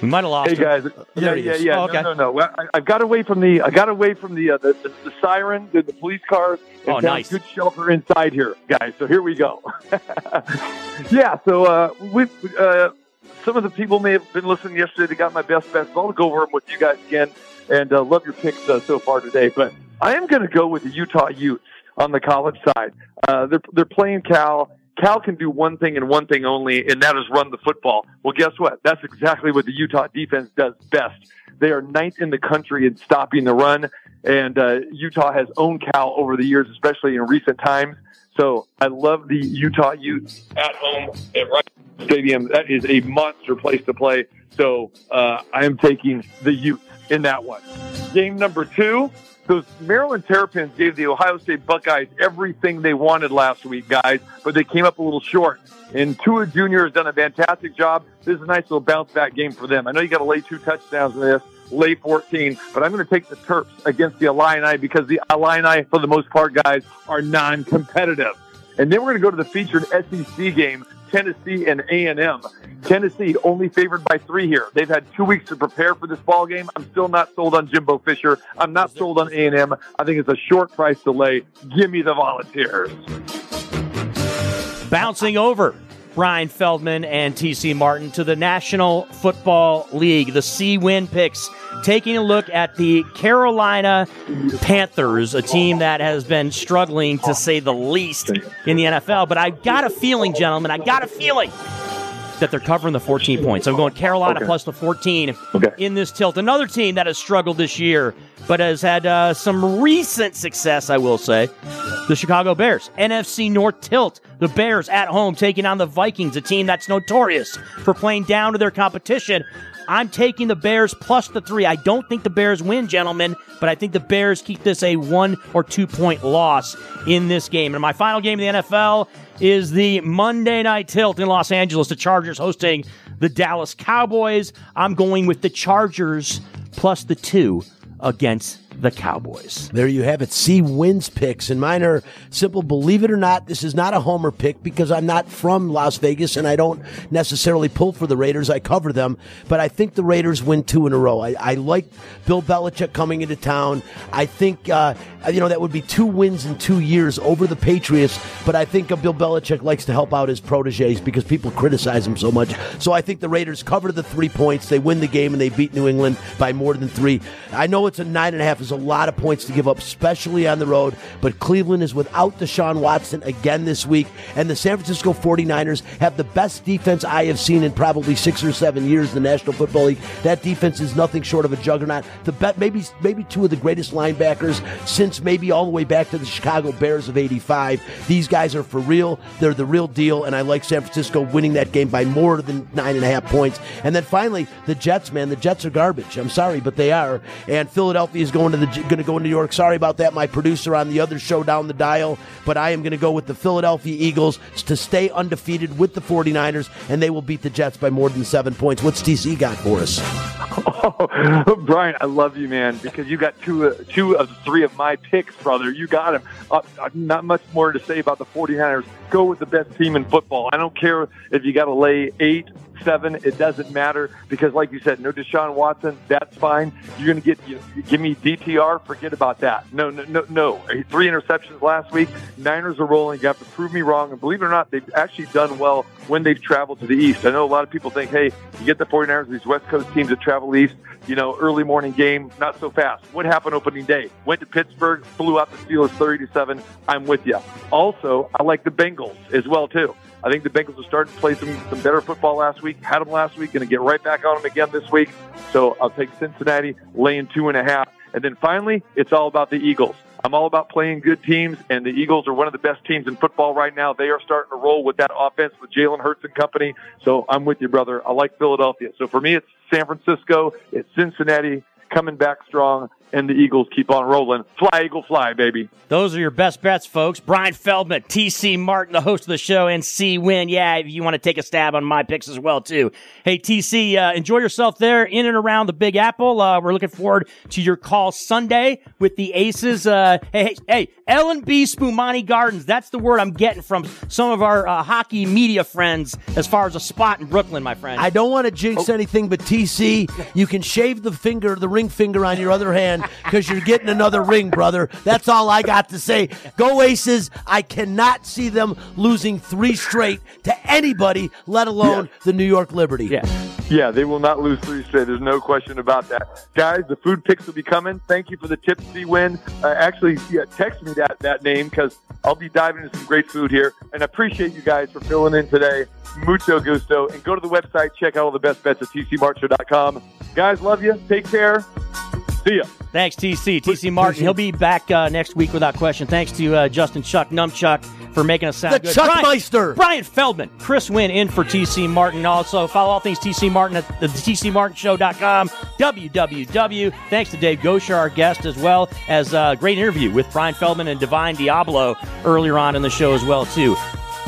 We might have lost. Hey him. guys, yeah, yeah, yeah. Oh, okay. No, no, no. I, I got away from the. I got away from the uh, the, the, the siren, the, the police cars, and Oh, nice. good shelter inside here, guys. So here we go. yeah. So uh, we uh, some of the people may have been listening yesterday. They got my best bets. I'll go over them with you guys again, and uh, love your picks uh, so far today. But I am going to go with the Utah Utes on the college side. Uh, they're they're playing Cal. Cal can do one thing and one thing only, and that is run the football. Well, guess what? That's exactly what the Utah defense does best. They are ninth in the country in stopping the run, and uh, Utah has owned Cal over the years, especially in recent times. So I love the Utah Utes at home at Rice Stadium. That is a monster place to play. So uh, I am taking the Utes in that one. Game number two. Those Maryland Terrapins gave the Ohio State Buckeyes everything they wanted last week, guys, but they came up a little short. And Tua Jr. has done a fantastic job. This is a nice little bounce back game for them. I know you got to lay two touchdowns in this, lay 14, but I'm going to take the Terps against the Illini because the Illini, for the most part, guys, are non-competitive. And then we're going to go to the featured SEC game, Tennessee and A&M. Tennessee only favored by three here. They've had two weeks to prepare for this ball game. I'm still not sold on Jimbo Fisher. I'm not sold on A&M. I think it's a short price delay. Give me the Volunteers. Bouncing over Bryan Feldman and TC Martin to the National Football League, the C Winn picks. Taking a look at the Carolina Panthers, a team that has been struggling to say the least in the NFL. But I got a feeling, gentlemen, I got a feeling that they're covering the 14 points. I'm going Carolina Okay. plus the 14 in this tilt. Another team that has struggled this year, but has had uh, some recent success, I will say. The Chicago Bears, NFC North tilt. The Bears at home taking on the Vikings, a team that's notorious for playing down to their competition. I'm taking the Bears plus the three. I don't think the Bears win, gentlemen, but I think the Bears keep this a one or two point loss in this game. And my final game in the NFL is the Monday night tilt in Los Angeles. The Chargers hosting the Dallas Cowboys. I'm going with the Chargers plus the two against the Cowboys. There you have it. C Winn's picks, and mine are simple. Believe it or not, this is not a homer pick because I'm not from Las Vegas and I don't necessarily pull for the Raiders. I cover them, but I think the Raiders win two in a row. I, I like Bill Belichick coming into town. I think uh, you know that would be two wins in two years over the Patriots, but I think Bill Belichick likes to help out his proteges because people criticize him so much. So I think the Raiders cover the three points. They win the game and they beat New England by more than three. I know it's a nine and a half a lot of points to give up, especially on the road. But Cleveland is without Deshaun Watson again this week. And the San Francisco 49ers have the best defense I have seen in probably six or seven years in the National Football League. That defense is nothing short of a juggernaut. The bet maybe maybe two of the greatest linebackers since maybe all the way back to the Chicago Bears of 85. These guys are for real. They're the real deal. And I like San Francisco winning that game by more than nine and a half points. And then finally, the Jets, man. The Jets are garbage. I'm sorry, but they are. And Philadelphia is going to the going to go to New York. Sorry about that, my producer on the other show down the dial. But I am going to go with the Philadelphia Eagles to stay undefeated with the 49ers, and they will beat the Jets by more than seven points. What's TC got for us? Oh, Bryan, I love you, man, because you got two, uh, two of three of my picks, brother. You got. Uh, uh, not much more to say about the 49ers. Go with the best team in football. I don't care if you got to lay eight, seven. It doesn't matter because, like you said, no Deshaun Watson. That's fine. You're going to get you, give me DTR. Forget about that. No, no, no, no. Three interceptions last week. Niners are rolling. You have to prove me wrong. And believe it or not, they've actually done well when they've traveled to the East. I know a lot of people think, hey, you get the 49ers, these West Coast teams that travel east. You know, early morning game, not so fast. What happened opening day? Went to Pittsburgh, flew out the Steelers 30 to seven. I'm with you. Also, I like the Bengals as well too. I think the Bengals are starting to play some, some better football last week. Had them last week, going to get right back on them again this week. So I'll take Cincinnati laying two and a half. And then finally, it's all about the Eagles. I'm all about playing good teams, and the Eagles are one of the best teams in football right now. They are starting to roll with that offense with Jalen Hurts and company. So I'm with you, brother. I like Philadelphia. So for me, it's San Francisco, it's Cincinnati coming back strong, and the Eagles keep on rolling. Fly, Eagle, fly, baby. Those are your best bets, folks. Bryan Feldman, TC Martin, the host of the show, and C Winn. Yeah, if you want to take a stab on my picks as well, too. Hey, TC, uh, enjoy yourself there in and around the Big Apple. Uh, we're looking forward to your call Sunday with the Aces. Uh, hey, hey, L&B Spumoni Gardens. That's the word I'm getting from some of our uh, hockey media friends as far as a spot in Brooklyn, my friend. I don't want to jinx anything, but TC, you can shave the finger, the ring finger on your other hand because you're getting another ring, brother. That's all I got to say. Go Aces. I cannot see them losing three straight to anybody, let alone the New York Liberty. Yeah. Yeah, they will not lose three straight. There's no question about that. Guys, the food picks will be coming. Thank you for the tipsy win. Uh, actually, yeah, text me that, that name because I'll be diving into some great food here. And I appreciate you guys for filling in today. Mucho gusto. And go to the website, check out all the best bets at tcmartinshow.com. Guys, love you. Take care. See ya. Thanks, TC. TC Martin. He'll be back uh, next week without question. Thanks to uh, Justin Chuck Numchuck for making us sound The good. Chuckmeister. Bryan, Bryan Feldman, Chris Winn in for TC Martin. Also, follow all things TC Martin at the TCMartinShow.com, www. Thanks to Dave Goucher, our guest, as well as a great interview with Bryan Feldman and Divine Deablo earlier on in the show as well, too.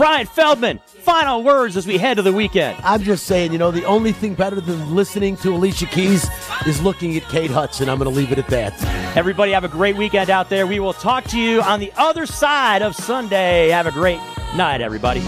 Bryan Feldman, final words as we head to the weekend. I'm just saying, you know, the only thing better than listening to Alicia Keys is looking at Kate Hudson. I'm going to leave it at that. Everybody have a great weekend out there. We will talk to you on the other side of Sunday. Have a great night, everybody.